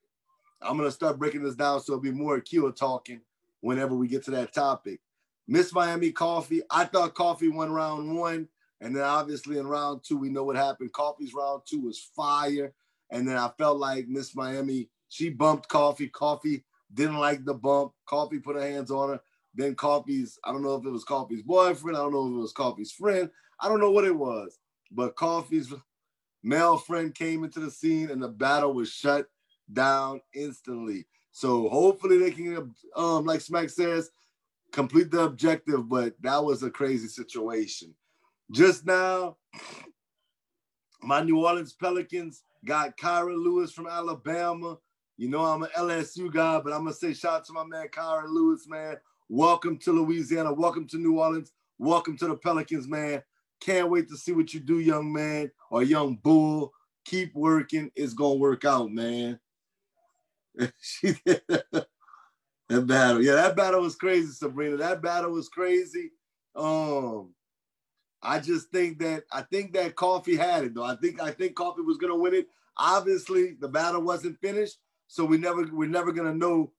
I'm gonna start breaking this down so it'll be more Q talking whenever we get to that topic. Miss Miami Coffee. I thought Coffee won round one, and then obviously in round two we know what happened. Coffee's round two was fire, and then I felt like Miss Miami she bumped Coffee. Coffee didn't like the bump. Coffee put her hands on her. Then Coffee's, I don't know if it was Coffee's boyfriend. I don't know if it was Coffee's friend. I don't know what it was. But Coffee's male friend came into the scene and the battle was shut down instantly. So hopefully they can, um, like Smack says, complete the objective. But that was a crazy situation. Just now, my New Orleans Pelicans got Kira Lewis from Alabama. You know, I'm an LSU guy, but I'm gonna say shout out to my man Kira Lewis, man. Welcome to Louisiana. Welcome to New Orleans. Welcome to the Pelicans, man. Can't wait to see what you do, young man or young bull. Keep working. It's gonna work out, man. that battle. Yeah, that battle was crazy, Sabrina. That battle was crazy. Um, I just think that I think that Coffee had it though. I think I think Coffee was gonna win it. Obviously, the battle wasn't finished, so we never we're never gonna know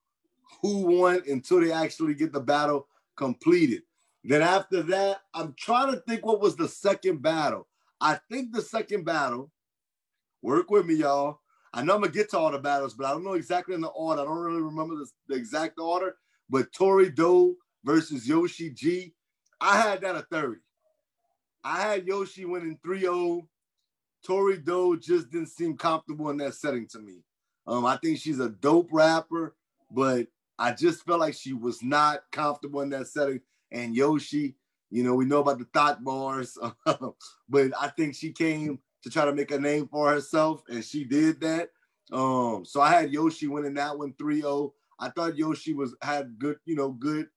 who won until they actually get the battle completed. Then after that, I'm trying to think what was the second battle. I think the second battle, work with me, y'all. I know I'm gonna get to all the battles, but I don't know exactly in the order. I don't really remember the, the exact order. But Tori Do versus Yoshi G, I had that a 30. I had Yoshi winning 3-0. Tori Do just didn't seem comfortable in that setting to me. Um, I think she's a dope rapper, but I just felt like she was not comfortable in that setting. And Yoshi, you know, we know about the thought bars, but I think she came to try to make a name for herself, and she did that. Um, so I had Yoshi winning that one 3-0. I thought Yoshi was had good, you know, good,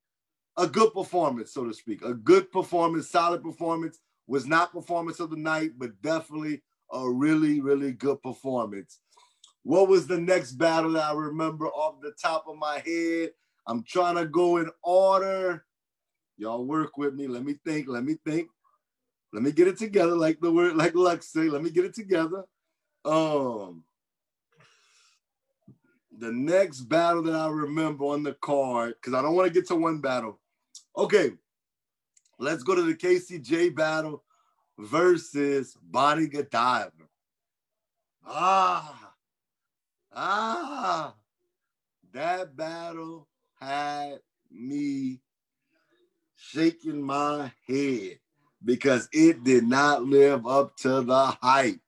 a good performance, so to speak. A good performance, solid performance. Was not performance of the night, but definitely a really, really good performance. What was the next battle that I remember off the top of my head? I'm trying to go in order. Y'all work with me. Let me think. Let me think. Let me get it together, like the word, like Lux say. Let me get it together. Um, the next battle that I remember on the card, because I don't want to get to one battle. Okay, let's go to the KCJ battle versus Bonnie Godiva. Ah, ah, that battle had me shaking my head because it did not live up to the hype.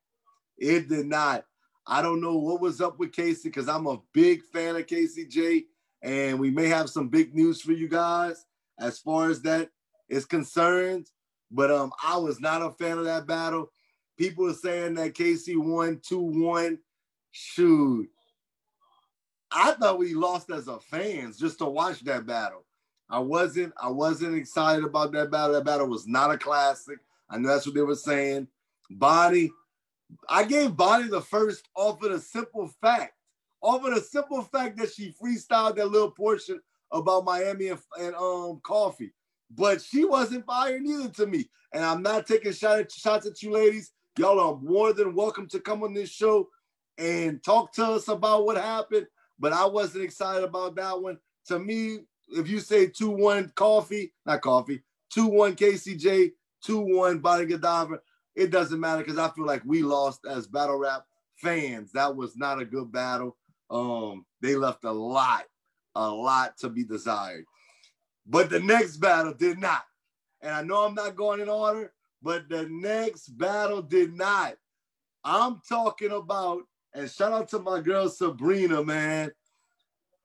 It did not. I don't know what was up with Casey because I'm a big fan of KCJ, and we may have some big news for you guys as far as that is concerned. But um, I was not a fan of that battle. People are saying that Casey won 2-1. Shoot. I thought we lost as a fans just to watch that battle. I wasn't, I wasn't excited about that battle. That battle was not a classic. I know that's what they were saying. Bonnie, I gave Bonnie the first off of the simple fact, off of the simple fact that she freestyled that little portion about Miami and, and um coffee. But she wasn't fired neither to me. And I'm not taking shot at, shots at you ladies. Y'all are more than welcome to come on this show and talk to us about what happened. But I wasn't excited about that one. To me, if you say 2-1 coffee, not coffee, 2-1 KCJ, 2-1 Bonnie Godiva, it doesn't matter because I feel like we lost as battle rap fans. That was not a good battle. Um, they left a lot, a lot to be desired. But the next battle did not. And I know I'm not going in order, but the next battle did not. I'm talking about, and shout out to my girl Sabrina, man.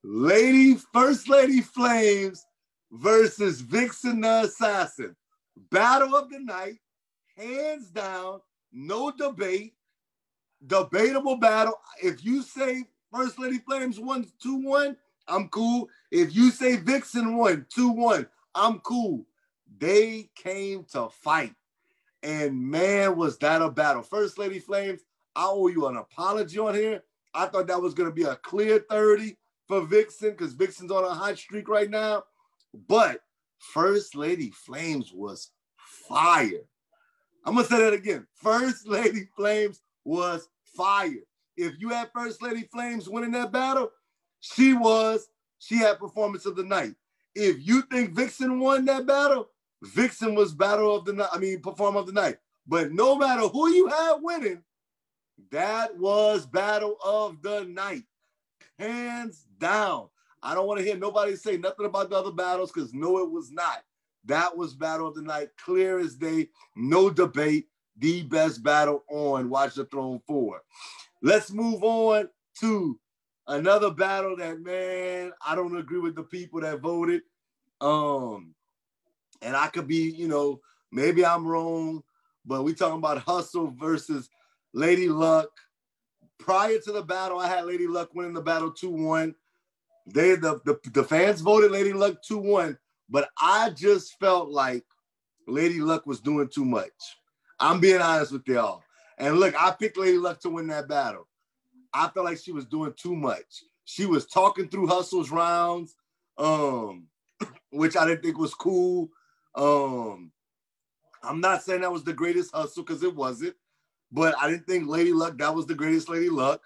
Lady, First Lady Flames versus Vixen the Assassin. Battle of the night, hands down, no debate. Debatable battle. If you say First Lady Flames won 2 1, I'm cool. If you say Vixen won 2 1, I'm cool. They came to fight. And man, was that a battle. First Lady Flames, I owe you an apology on here. I thought that was going to be a clear 30 for Vixen because Vixen's on a hot streak right now. But First Lady Flames was fire. I'm gonna say that again. First Lady Flames was fire. If you had First Lady Flames winning that battle, she was, she had performance of the night. If you think Vixen won that battle, Vixen was battle of the night, I mean, perform of the night. But no matter who you had winning, that was battle of the night. Hands down. I don't want to hear nobody say nothing about the other battles because no, it was not. That was battle of the night, clear as day, no debate. The best battle on Watch the Throne 4. Let's move on to another battle that, man, I don't agree with the people that voted. Um, and I could be, you know, maybe I'm wrong, but we talking about Hustle versus Lady Luck. Prior to the battle, I had Lady Luck winning the battle 2-1. They the, the, the fans voted Lady Luck 2-1, but I just felt like Lady Luck was doing too much. I'm being honest with y'all. And look, I picked Lady Luck to win that battle. I felt like she was doing too much. She was talking through Hustle's rounds, um, which I didn't think was cool. Um, I'm not saying that was the greatest hustle because it wasn't, but I didn't think Lady Luck that was the greatest Lady Luck.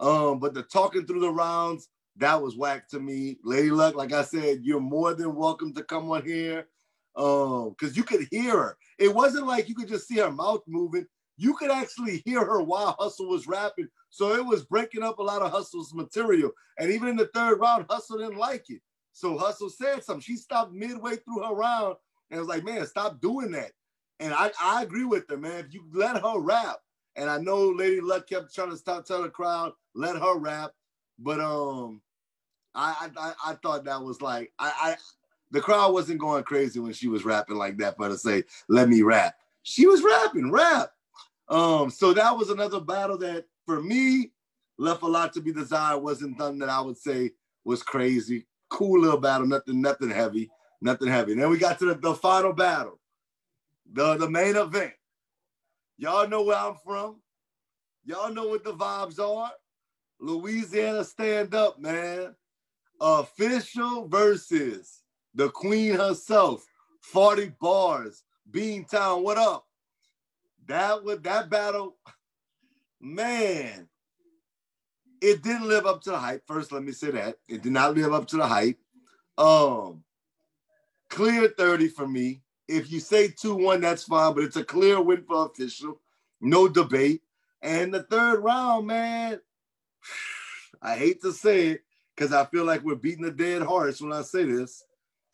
Um, but the talking through the rounds that was whack to me. Lady Luck, like I said, you're more than welcome to come on here, um, because you could hear her. It wasn't like you could just see her mouth moving. you could actually hear her while Hustle was rapping. So it was breaking up a lot of Hustle's material. And even in the third round, Hustle didn't like it. So Hustle said something. She stopped midway through her round and was like, man, stop doing that. And I, I agree with her, man. If you let her rap, and I know Lady Luck kept trying to stop telling the crowd, let her rap. But um, I I, I thought that was like I, I the crowd wasn't going crazy when she was rapping like that for to say, let me rap. She was rapping, rap. Um, so that was another battle that for me left a lot to be desired. Wasn't done that I would say was crazy. Cool little battle, nothing, nothing heavy, nothing heavy. And then we got to the, the final battle, the, the main event. Y'all know where I'm from. Y'all know what the vibes are. Louisiana stand up, man. Official versus the queen herself, 40 bars, Beantown. What up? That would that battle, man. It didn't live up to the hype. First, let me say that. It did not live up to the hype. Um, clear 30 for me. If you say 2-1, that's fine, but it's a clear win for official. No debate. And the third round, man, I hate to say it because I feel like we're beating a dead horse when I say this,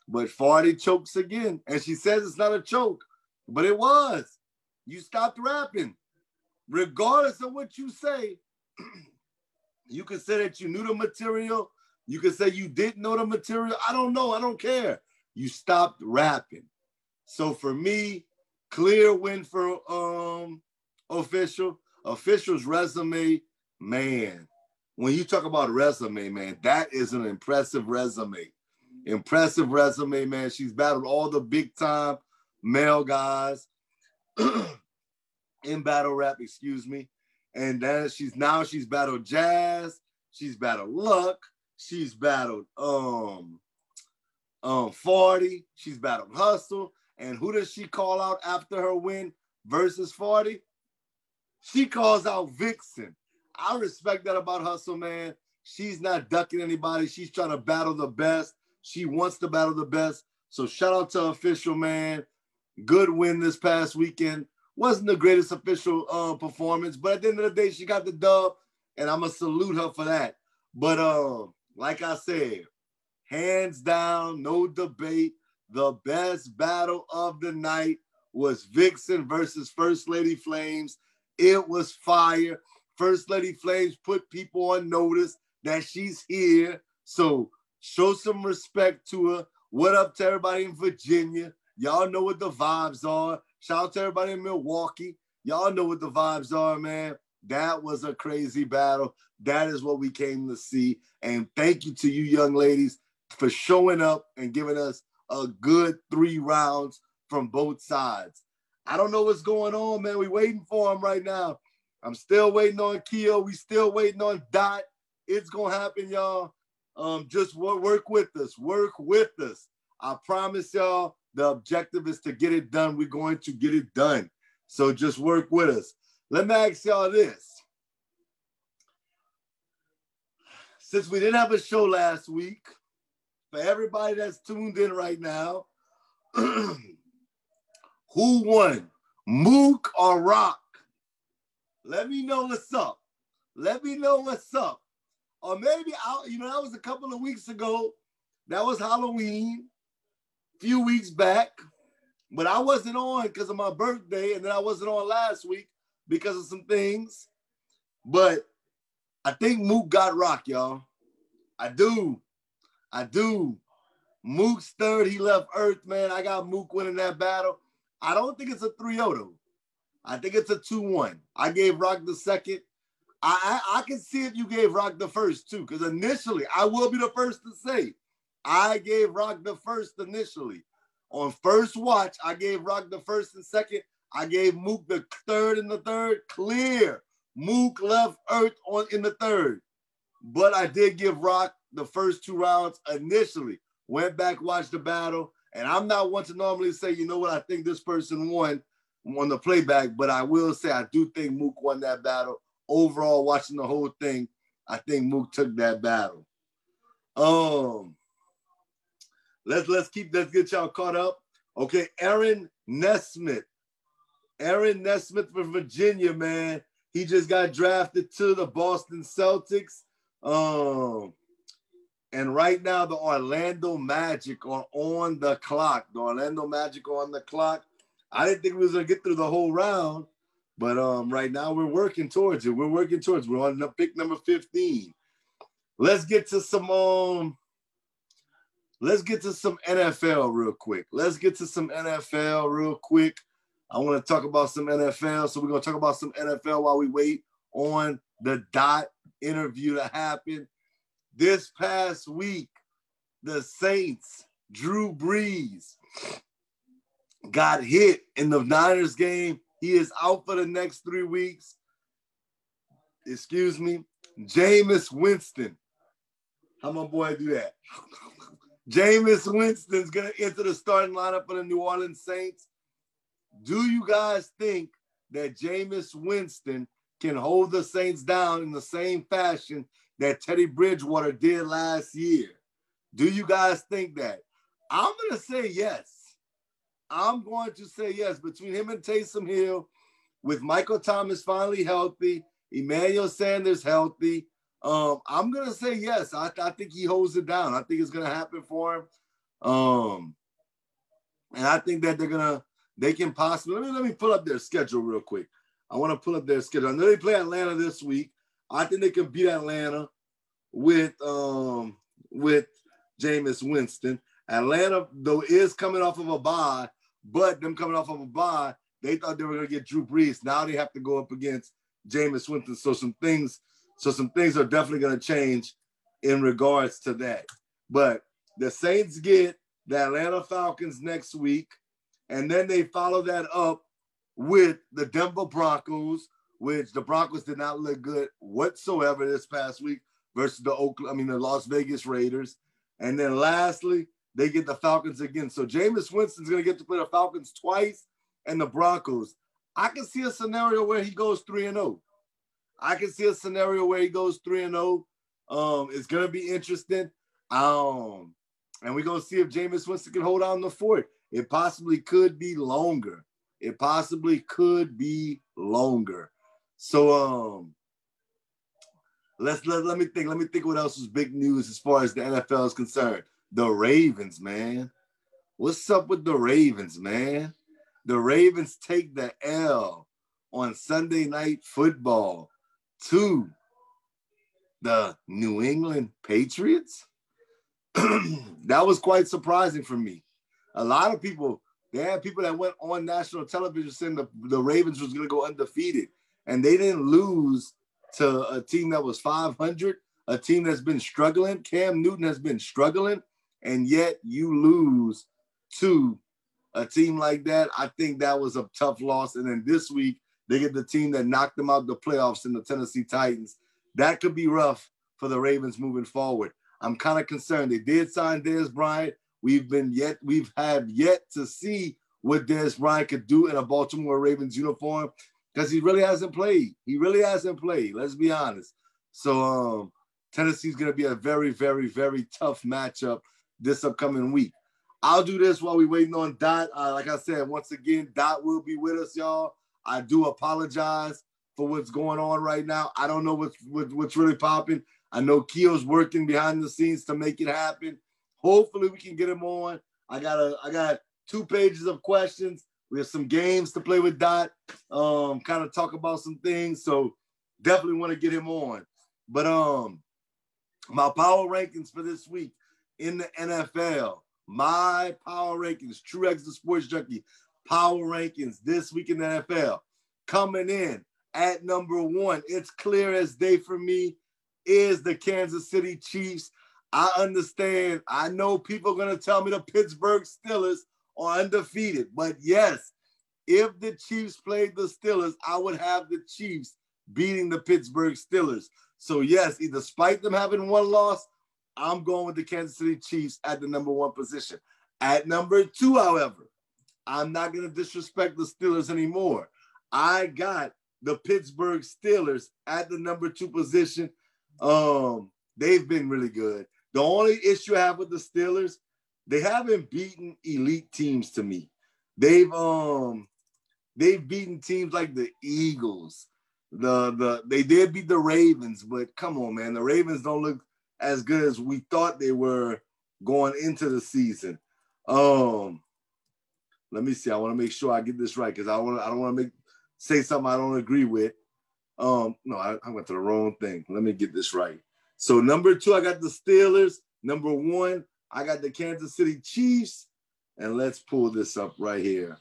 but 40 chokes again. And she says it's not a choke, but it was. You stopped rapping. Regardless of what you say, you can say that you knew the material. You can say you didn't know the material. I don't know. I don't care. You stopped rapping. So for me, clear win for um official. Official's resume, man. When you talk about resume, man, that is an impressive resume. Impressive resume, man. She's battled all the big time male guys in battle rap, excuse me. And then she's now she's battled Jazz, she's battled Luck, she's battled um um 40, she's battled Hustle. And who does she call out after her win versus 40? She calls out Vixen. I respect that about Hustle, man. She's not ducking anybody. She's trying to battle the best. She wants to battle the best. So shout out to official, man. Good win this past weekend. Wasn't the greatest official uh, performance, but at the end of the day, she got the dub, and I'm gonna salute her for that. But uh, like I said, hands down, no debate. The best battle of the night was Vixen versus First Lady Flames. It was fire. First Lady Flames put people on notice that she's here. So show some respect to her. What up to everybody in Virginia? Y'all know what the vibes are. Shout out to everybody in Milwaukee. Y'all know what the vibes are, man. That was a crazy battle. That is what we came to see. And thank you to you young ladies for showing up and giving us a good three rounds from both sides. I don't know what's going on, man. We're waiting for him right now. I'm still waiting on Keo. We still waiting on Dot. It's gonna happen, y'all. Um, just work, work with us. Work with us. I promise y'all, the objective is to get it done. We're going to get it done. So just work with us. Let me ask y'all this. Since we didn't have a show last week, for everybody that's tuned in right now, who won? Mook or Rock? Let me know what's up. Let me know what's up. Or maybe I, you know, that was a couple of weeks ago. That was Halloween, a few weeks back. But I wasn't on because of my birthday, and then I wasn't on last week because of some things. But I think Mook got rock, y'all. I do. I do. Mook's third. He left Earth, man. I got Mook winning that battle. I don't think it's a 3 0 though. I think it's a 2 1. I gave Rock the second. I, I, I can see if you gave Rock the first too, because initially, I will be the first to say, I gave Rock the first initially. On first watch, I gave Rock the first and second. I gave Mook the third and the third. Clear. Mook left Earth on in the third. But I did give Rock the first two rounds initially. Went back, watched the battle, and I'm not one to normally say, you know what, I think this person won on the playback, but I will say I do think Mook won that battle. Overall, watching the whole thing, I think Mook took that battle. Um, let's let's keep let's get y'all caught up. Okay, Aaron Nesmith. Aaron Nesmith from Virginia, man. He just got drafted to the Boston Celtics. Um, and right now, the Orlando Magic are on the clock. The Orlando Magic are on the clock. I didn't think we was gonna get through the whole round, but um, right now we're working towards it. We're working towards. We're on the pick number 15. Let's get to some um. Let's get to some NFL real quick. Let's get to some NFL real quick. I want to talk about some NFL. So we're gonna talk about some NFL while we wait on the dot interview to happen. This past week, the Saints, Drew Brees, got hit in the Niners game. He is out for the next three weeks. Excuse me. Jameis Winston. How my boy do that? Jameis Winston's gonna enter the starting lineup for the New Orleans Saints. Do you guys think that Jameis Winston can hold the Saints down in the same fashion that Teddy Bridgewater did last year? Do you guys think that? I'm gonna say yes. I'm going to say yes. Between him and Taysom Hill, with Michael Thomas finally healthy, Emmanuel Sanders healthy, um, I'm gonna say yes. I, I think he holds it down. I think it's gonna happen for him. Um, and I think that they're gonna they can possibly let me let me pull up their schedule real quick. I want to pull up their schedule. I know they play Atlanta this week. I think they can beat Atlanta with um with Jameis Winston. Atlanta though is coming off of a bye, but them coming off of a bye, they thought they were gonna get Drew Brees. Now they have to go up against Jameis Winston. So some things, so some things are definitely gonna change in regards to that. But the Saints get the Atlanta Falcons next week, and then they follow that up with the Denver Broncos, which the Broncos did not look good whatsoever this past week versus the Oakland, I mean the Las Vegas Raiders. And then lastly, they get the Falcons again. So Jameis Winston's gonna get to play the Falcons twice and the Broncos. I can see a scenario where he goes 3 and 0. I can see a scenario where he goes 3 and 0. Um, it's gonna be interesting. Um, and we're gonna see if Jameis Winston can hold on the fort. It possibly could be longer. It possibly could be longer. So um let's let, let me think. Let me think what else was big news as far as the NFL is concerned. The Ravens, man. What's up with the Ravens, man? The Ravens take the L on Sunday night football to the New England Patriots. that was quite surprising for me. A lot of people, they had people that went on national television saying the, the Ravens was going to go undefeated, and they didn't lose to a team that was 500, a team that's been struggling. Cam Newton has been struggling, and yet you lose to a team like that. I think that was a tough loss. And then this week, they get the team that knocked them out the playoffs in the Tennessee Titans. That could be rough for the Ravens moving forward. I'm kind of concerned. They did sign Dez Bryant. We've been yet, we've had yet to see what Dez Bryant could do in a Baltimore Ravens uniform because he really hasn't played. He really hasn't played. Let's be honest. So um, Tennessee's going to be a very, very, very tough matchup this upcoming week. I'll do this while we waiting on Dot. Uh, like I said, once again, Dot will be with us, y'all. I do apologize for what's going on right now. I don't know what's what, what's really popping. I know Keo's working behind the scenes to make it happen. Hopefully, we can get him on. I got a I got two pages of questions. We have some games to play with Dot. Um, kind of talk about some things. So definitely want to get him on. But um, my power rankings for this week in the NFL. My power rankings, True the Sports Junkie, power rankings this week in the NFL. Coming in at number one, it's clear as day for me, is the Kansas City Chiefs. I understand. I know people are going to tell me the Pittsburgh Steelers are undefeated, but yes, if the Chiefs played the Steelers, I would have the Chiefs beating the Pittsburgh Steelers. So, yes, despite them having one loss, I'm going with the Kansas City Chiefs at the number one position. At number two, however, I'm not going to disrespect the Steelers anymore. I got the Pittsburgh Steelers at the number two position. Um, they've been really good. The only issue I have with the Steelers, they haven't beaten elite teams to me. They've um they've beaten teams like the Eagles. The the they did beat the Ravens, but come on, man, the Ravens don't look as good as we thought they were going into the season. Um, let me see. I want to make sure I get this right because I want I don't want to make say something I don't agree with. Um, no, I, I went to the wrong thing. Let me get this right. So number two, I got the Steelers. Number one, I got the Kansas City Chiefs. And let's pull this up right here.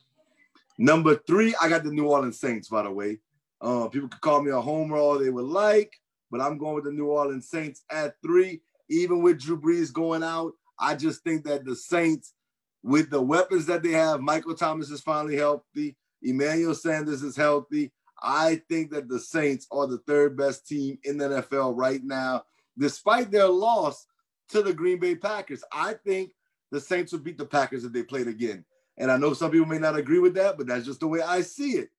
Number three, I got the New Orleans Saints, by the way. Uh, people could call me a homer all they would like, but I'm going with the New Orleans Saints at three. Even with Drew Brees going out, I just think that the Saints, with the weapons that they have, Michael Thomas is finally healthy, Emmanuel Sanders is healthy. I think that the Saints are the third best team in the NFL right now, despite their loss to the Green Bay Packers. I think the Saints would beat the Packers if they played again. And I know some people may not agree with that, but that's just the way I see it.